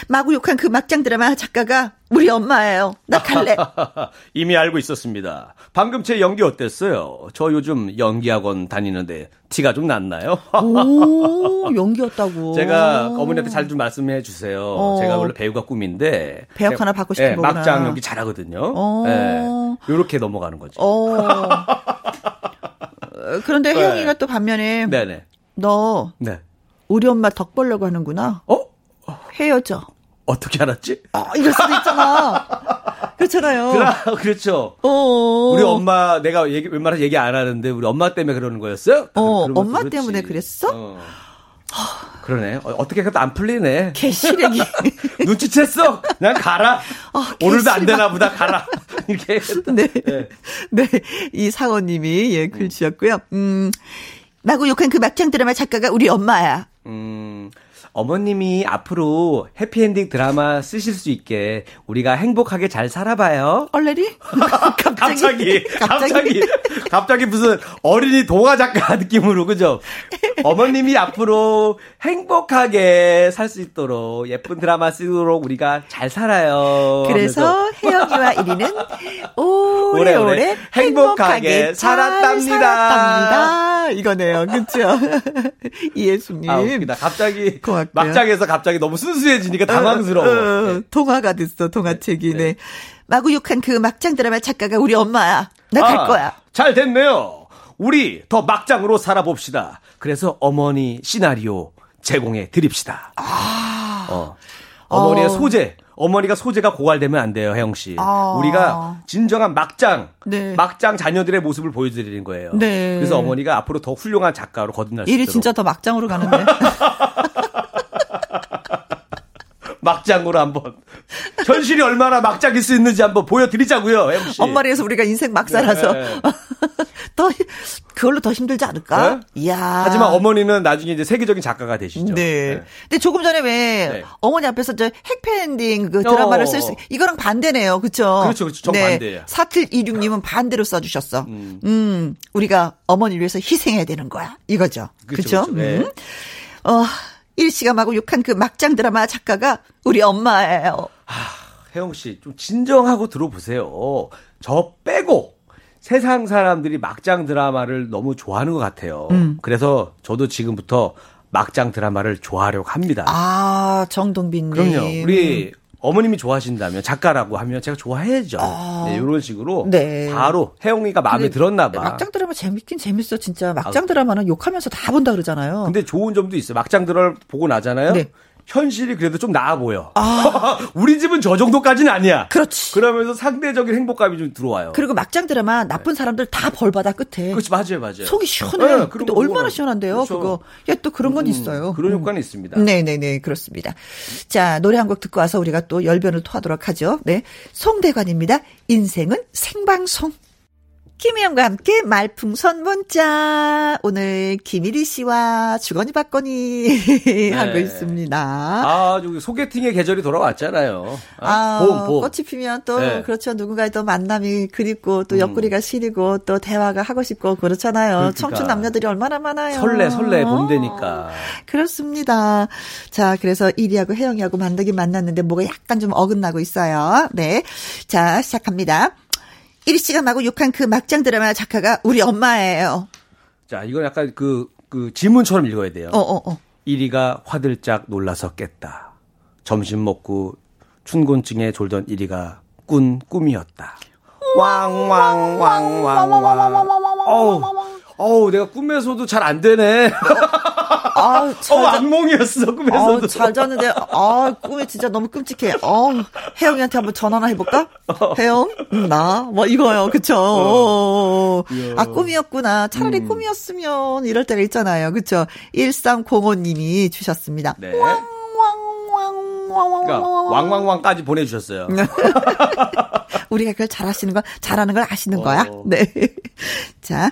마구 욕한 그 막장 드라마 작가가 우리 엄마예요. 나 갈래. 이미 알고 있었습니다. 방금 제 연기 어땠어요? 저 요즘 연기학원 다니는데 티가 좀 났나요? 오, 연기였다고. 제가 어머니한테 잘 좀 말씀해 주세요. 어. 제가 원래 배우가 꿈인데. 배역 하나 받고 싶은 네, 거구나. 막장 연기 잘하거든요. 어. 네, 요렇게 넘어가는 거죠. 어. 그런데 네. 혜영이가 또 반면에. 네네. 너. 네. 우리 엄마 덕 보려고 하는구나. 어? 헤어져. 어떻게 알았지? 아, 이럴 수도 있잖아. 그렇잖아요. 그라, 그렇죠. 어 우리 엄마 내가 얘기 웬만해서 얘기 안 하는데 우리 엄마 때문에 그러는 거였어요? 어, 엄마 그렇지. 때문에 그랬어? 어. 그러네. 어, 떻게 해도 안 풀리네. 개시래기. 눈치챘어? 그냥 가라. 어, 오늘도 안 되나 보다. 가라. 이렇게. 네. 네. 네. 이 사원님이 예, 글 주셨고요. 음, 마구 욕한 그 막장 드라마 작가가 우리 엄마야. 음. 어머님이 앞으로 해피엔딩 드라마 쓰실 수 있게 우리가 행복하게 잘 살아봐요. 얼레리? 갑자기, 갑자기, 갑자기, 무슨 어린이 동화 작가 느낌으로, 그죠? 어머님이 앞으로 행복하게 살 수 있도록 예쁜 드라마 쓰도록 우리가 잘 살아요. 그래서 혜영이와 이리는 오래오래 오래 행복하게, 행복하게 살았답니다. 살았답니다. 이거네요. 그쵸? 이예수님. 아. 갑자기. 고맙 같고요. 막장에서 갑자기 너무 순수해지니까 당황스러워. 어, 어, 어, 동화가 됐어, 동화책이. 네. 네. 마구 욕한 그 막장 드라마 작가가 우리 엄마야. 나갈 아, 거야. 잘 됐네요. 우리 더 막장으로 살아봅시다. 그래서 어머니 시나리오 제공해 드립시다. 아. 어. 어머니의 어. 소재, 어머니가 소재가 고갈되면 안 돼요, 혜영 씨. 아. 우리가 진정한 막장, 네. 막장 자녀들의 모습을 보여드리는 거예요. 네. 그래서 어머니가 앞으로 더 훌륭한 작가로 거듭날 수 있도록. 일이 진짜 더 막장으로 가는데. 막장으로 한번 현실이 얼마나 막장일 수 있는지 한번 보여드리자고요, MC. 엄마리에서 우리가 인생 막 살아서 네. 더 그걸로 더 힘들지 않을까? 네? 이야. 하지만 어머니는 나중에 이제 세계적인 작가가 되시죠. 네. 네. 근데 조금 전에 왜 네. 어머니 앞에서 저 핵팬딩 그 드라마를 쓸 수, 이거랑 반대네요, 그렇죠? 그렇죠, 그렇죠. 정 네. 반대예요. 4726 님은 반대로 써 주셨어. 음. 음. 우리가 어머니를 위해서 희생해야 되는 거야. 이거죠. 그렇죠. 그렇죠? 네. 음. 어. 마구 욕한 그 막장 드라마 작가가 우리 엄마예요. 아, 혜영 씨, 좀 진정하고 들어보세요. 저 빼고 세상 사람들이 막장 드라마를 너무 좋아하는 것 같아요. 음. 그래서 저도 지금부터 막장 드라마를 좋아하려고 합니다. 아, 정동빈 님. 그럼요. 우리 어머님이 좋아하신다면 작가라고 하면 제가 좋아해야죠. 아. 네, 이런 식으로 네. 바로 혜영이가 마음에 들었나 봐. 막장 드라마 재밌긴 재밌어 진짜. 막장 아. 드라마는 욕하면서 다 본다 그러잖아요. 근데 좋은 점도 있어요. 막장 드라마 보고 나잖아요. 네. 현실이 그래도 좀 나아 보여. 아. 우리 집은 저 정도까지는 아니야. 그렇지. 그러면서 상대적인 행복감이 좀 들어와요. 그리고 막장 드라마 나쁜 사람들 다 벌받아 끝에. 그렇지 맞아요 맞아요. 속이 시원해. 네, 근데 얼마나 시원한데요. 그렇죠. 그거. 야, 또 그런 건 음, 있어요. 그런 음. 효과는 있습니다. 네네네 그렇습니다. 자 노래 한 곡 듣고 와서 우리가 또 열변을 토하도록 하죠. 네 송대관입니다. 인생은 생방송. 김혜영과 함께 말풍선 문자. 오늘 김일희 씨와 주거니 받거니 네. 하고 있습니다. 아, 여기 소개팅의 계절이 돌아왔잖아요. 아, 아 봄, 봄. 꽃이 피면 또, 네. 그렇죠. 누군가의 또 만남이 그립고, 또 음. 옆구리가 시리고, 또 대화가 하고 싶고, 그렇잖아요. 그러니까. 청춘 남녀들이 얼마나 많아요. 설레, 설레, 봄 되니까. 그렇습니다. 자, 그래서 이리하고 혜영이하고 만나긴 만났는데, 뭐가 약간 좀 어긋나고 있어요. 네. 자, 시작합니다. 이리 씨가 마구 욕한 그 막장 드라마 작가가 우리 엄마예요. 자, 이건 약간 그, 그 지문처럼 읽어야 돼요. 어, 어, 어. 이리가 화들짝 놀라서 깼다. 점심 먹고 춘곤증에 졸던 이리가 꾼 꿈이었다. 왕왕왕왕왕왕. 어우, 어우, 내가 꿈에서도 잘 안 되네. 아, 잘 어, 악몽이었어, 꿈에서도. 아, 잘 잤는데, 아, 꿈이 진짜 너무 끔찍해. 어, 혜영이한테 한번 전화나 해볼까? 어. 혜영? 응, 나? 뭐 이거요, 그쵸? 어. 아, 꿈이었구나. 차라리 음. 꿈이었으면 이럴 때가 있잖아요. 그쵸? 1305님이 주셨습니다. 네. 그러니까 왕왕왕까지 보내주셨어요. 우리가 그걸 잘하시는 거, 잘하는 걸 아시는 어. 거야? 네. 자,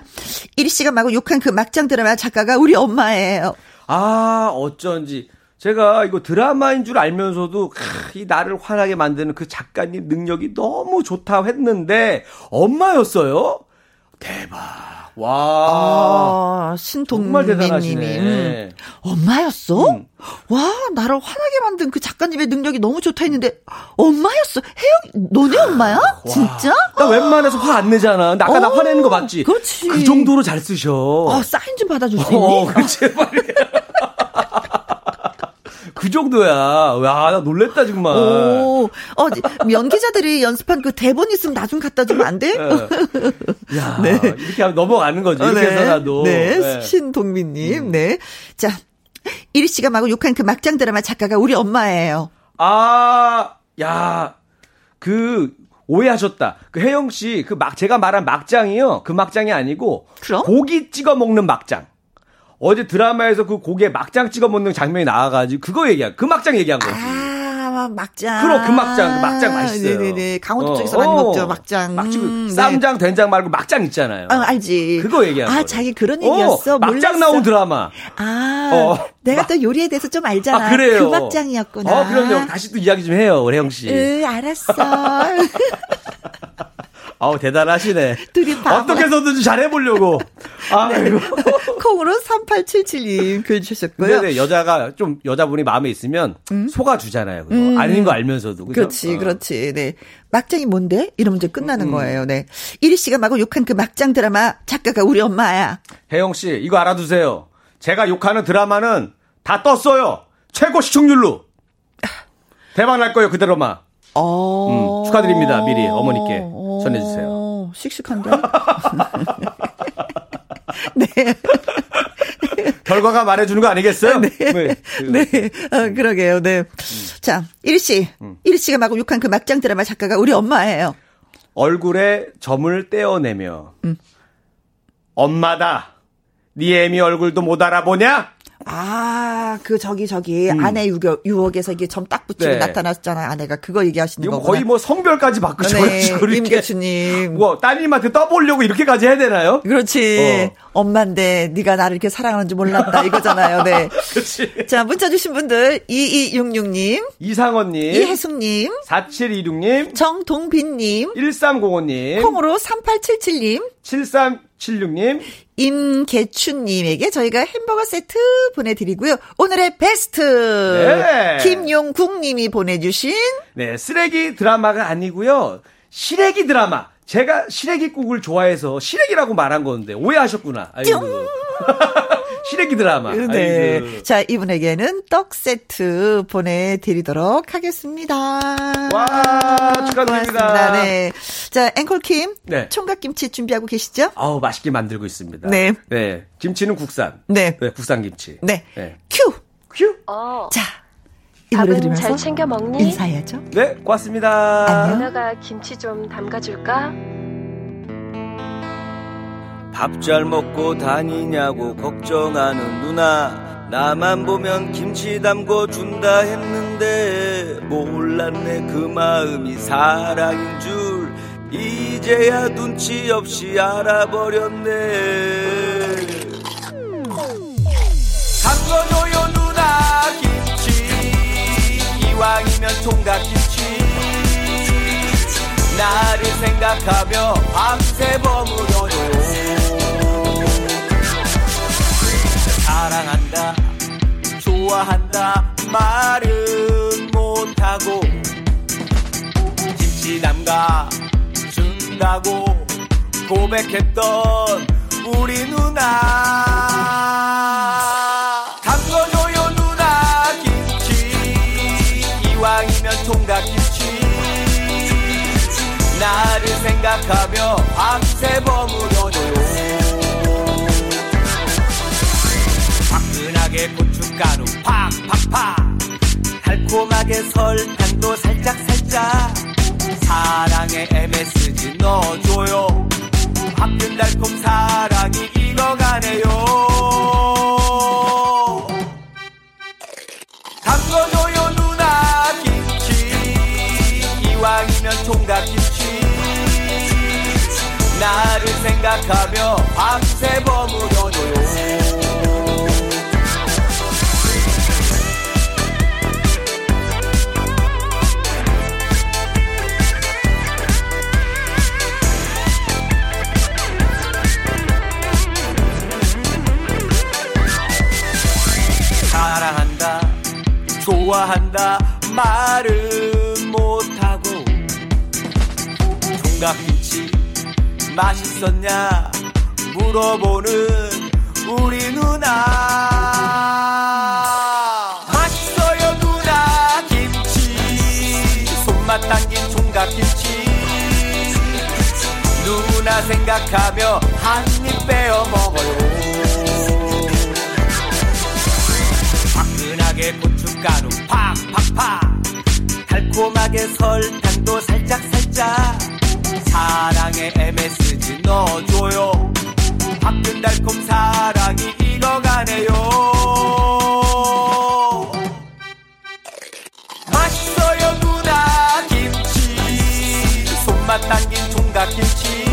이리 씨가 마구 욕한 그 막장 드라마 작가가 우리 엄마예요. 아, 어쩐지. 제가 이거 드라마인 줄 알면서도 이 나를 화나게 만드는 그 작가님 능력이 너무 좋다 했는데 엄마였어요. 대박. 와. 아, 신동민님이. 음. 엄마였어? 음. 와, 나를 화나게 만든 그 작가님의 능력이 너무 좋다 했는데, 엄마였어? 혜영, 너네 엄마야? 와. 진짜? 나 웬만해서 화 안 내잖아. 나 아까 어, 나 화내는 거 맞지? 그렇지. 그 정도로 잘 쓰셔. 아, 사인 좀 받아줄 수 있니? 어, 그 제발. 그 정도야. 와, 나 놀랬다, 정말. 오, 어, 연기자들이 연습한 그 대본 있으면 나중 갖다 주면 안 돼? 네. 야, 네. 이렇게 하면 넘어가는 거죠. 이렇게 네. 해서라도. 네, 네. 신동민님, 음. 네. 자, 이리 씨가 마구 욕한 그 막장 드라마 작가가 우리 엄마예요. 아, 야, 그, 오해하셨다. 그 혜영 씨, 그 막, 제가 말한 막장이요. 그 막장이 아니고. 그럼? 고기 찍어 먹는 막장. 어제 드라마에서 그 고기에 막장 찍어 먹는 장면이 나와가지고 그거 얘기한 그 막장 얘기한 거지. 아 막장. 그럼 그 막장 그 막장 맛있어요. 네네네 강원도 어, 쪽에서 많이 어, 먹죠 막장. 막장 음, 네. 쌈장 된장 말고 막장 있잖아요. 아 알지. 그거 얘기한 거. 아 자기 그런 얘기였어. 어, 막장 나온 드라마. 아 어, 내가 막, 또 요리에 대해서 좀 알잖아. 아, 그래요. 그 막장이었구나. 어 그럼요. 다시 또 이야기 좀 해요 우리 형 씨. 으 알았어. 아우 대단하시네. 둘이 어떻게 해서든지 잘해보려고. 아이고. 네. 콩으로 3877님 글 주셨고요. 네네 여자가 좀 여자분이 마음에 있으면 음? 속아 주잖아요. 그거. 음. 아닌 거 알면서도. 그죠? 그렇지, 어. 그렇지. 네. 막장이 뭔데? 이러면 이제 끝나는 음. 거예요. 네. 이리 씨가 마구 욕한 그 막장 드라마 작가가 우리 엄마야. 혜영 씨 이거 알아두세요. 제가 욕하는 드라마는 다 떴어요. 최고 시청률로. 대박 날 거예요 그대로만. 어... 음, 축하드립니다. 미리 어머니께 어... 전해주세요. 씩씩한데? 네. 결과가 말해주는 거 아니겠어요? 네. 네. 네. 어, 그러게요. 네. 음. 자, 일씨. 음. 일씨가 마구 욕한 그 막장 드라마 작가가 우리 엄마예요. 얼굴에 점을 떼어내며. 음. 엄마다. 네 애미 얼굴도 못 알아보냐? 아, 그 저기 저기 음. 아내 유격, 유혹에서 이게 점 딱 붙이고 네. 나타났잖아요. 아내가 그거 얘기하시는 거고. 거의 뭐 성별까지 바꾸죠. 네, 임계추님. 뭐 따님한테 떠보려고 이렇게까지 해야 되나요? 그렇지. 어. 엄마인데 네가 나를 이렇게 사랑하는지 몰랐다 이거잖아요. 네. 그렇지. 자 문자 주신 분들 2266님, 이상원 님, 이혜숙 님, 4726 님, 정동빈 님, 1305 님, 콩으로 3877 님, 7376님, 임계춘님에게 저희가 햄버거 세트 보내드리고요. 오늘의 베스트 네. 김용국님이 보내주신 네 쓰레기 드라마가 아니고요. 시래기 드라마. 제가 시래기국을 좋아해서 시래기라고 말한 건데 오해하셨구나. 시래기 드라마. 네. 아이고. 자, 이분에게는 떡 세트 보내드리도록 하겠습니다. 와, 축하드립니다. 고맙습니다. 네. 자, 앵콜킴. 네. 총각김치 준비하고 계시죠? 아우, 맛있게 만들고 있습니다. 네. 네. 김치는 국산. 네. 네 국산 김치. 네. 네. 큐! 큐! 어. 자. 이 노래 들으면서 잘 챙겨 먹니? 인사해야죠. 네, 고맙습니다. 안녕. 누나가 김치 좀 담가줄까? 밥 잘 먹고 다니냐고 걱정하는 누나. 나만 보면 김치 담궈 준다 했는데 몰랐네 그 마음이 사랑인 줄. 이제야 눈치 없이 알아버렸네. 담궈줘요 누나 이왕이면 총각김치. 나를 생각하며 밤새 버무려 요 사랑한다. 좋아한다 말은 못하고 김치 담가 준다고 고백했던 우리 누나. 총각김치. 나를 생각하며 밤새 버무려 고춧가루 팍팍팍. 달콤하게 설탕도 살짝살짝. 사랑의 MSG 넣어줘요. 화끈 달콤 사랑이 익어가네요. 담궈줘요 이왕이면 총각김치. 나를 생각하며 밤새 버무려 좋아한다 말은 못하고 총각김치 맛있었냐 물어보는 우리 누나. 맛있어요 누나 김치. 손맛 당긴 총각김치. 누나 생각하며 한 입 빼어 먹어요 고춧가루 팍팍팍. 달콤하게 설탕도 살짝살짝. 사랑의 MSG 넣어줘요. 화끈 달콤 사랑이 익어가네요. 맛있어요 누나 김치. 손맛 당긴 총각김치.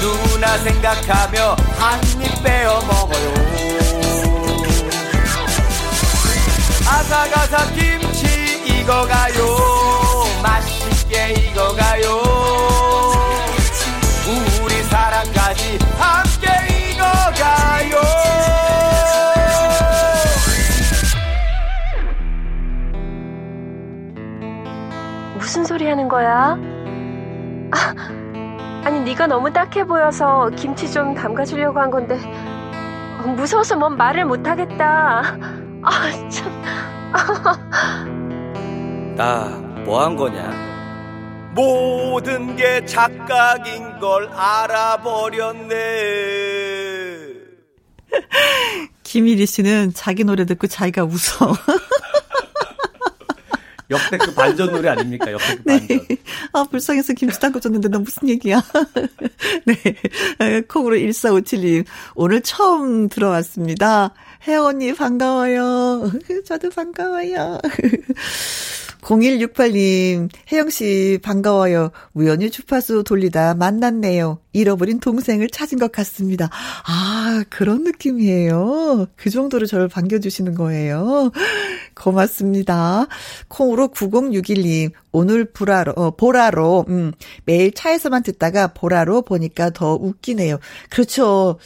누나 생각하며 한 입 빼어 먹어요 아삭아삭 김치 익어가요 맛있게 익어가요 우리 사랑까지 함께 익어가요 무슨 소리 하는 거야? 아, 아니 네가 너무 딱해 보여서 김치 좀 담가주려고 한 건데 어, 무서워서 뭔 말을 못하겠다. 아 참. 나 뭐 한 거냐? 모든 게 착각인 걸 알아버렸네. 김일희 씨는 자기 노래 듣고 자기가 웃어. 역대급 반전 노래 아닙니까? 역대급 네. 반전. 아, 불쌍해서 김치 담궈 줬는데 너 무슨 얘기야. 네. 에, 콩으로 1457님. 오늘 처음 들어왔습니다. 언니 반가워요. 저도 반가워요. 0168님, 혜영씨 반가워요. 우연히 주파수 돌리다 만났네요. 잃어버린 동생을 찾은 것 같습니다. 아, 그런 느낌이에요. 그 정도로 저를 반겨주시는 거예요. 고맙습니다. 콩으로 9061님, 오늘 보라로, 어, 보라로, 음, 매일 차에서만 듣다가 보라로 보니까 더 웃기네요. 그렇죠.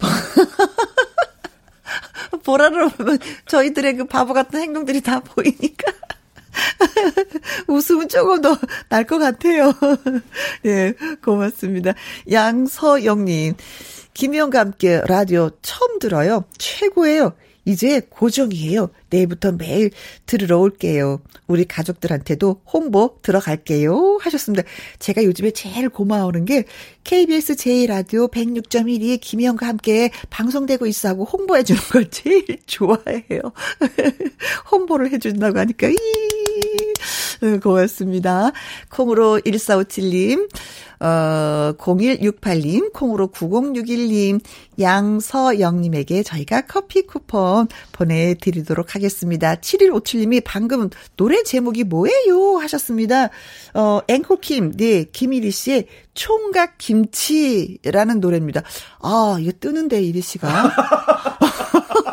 보라로 보면 저희들의 그 바보 같은 행동들이 다 보이니까. 웃음은 조금 더 날 것 같아요. 네, 고맙습니다. 양서영님, 김희영과 함께 라디오 처음 들어요. 최고예요. 이제 고정이에요. 내일부터 매일 들으러 올게요. 우리 가족들한테도 홍보 들어갈게요. 하셨습니다. 제가 요즘에 제일 고마워하는 게 KBS 제2라디오 106.1이 김희영과 함께 방송되고 있어 하고 홍보해주는 걸 제일 좋아해요. 홍보를 해준다고 하니까, 이 고맙습니다. 콩으로 1457님, 어, 0168님, 콩으로 9061님, 양서영님에게 저희가 커피 쿠폰 보내드리도록 하겠습니다. 7157님이 방금 노래 제목이 뭐예요? 하셨습니다. 어, 앵콜킴, 네, 김일희 씨의 총각 김치라는 노래입니다. 아, 이거 뜨는데, 이리 씨가.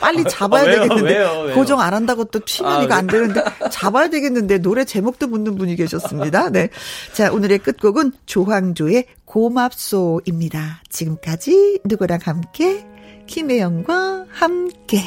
빨리 잡아야 아, 왜요? 되겠는데. 왜요? 왜요? 고정 안 한다고 또 치면 아, 이거 안 되는데. 잡아야 되겠는데. 노래 제목도 묻는 분이 계셨습니다. 네. 자, 오늘의 끝곡은 조황조의 고맙소입니다. 지금까지 누구랑 함께? 김혜영과 함께.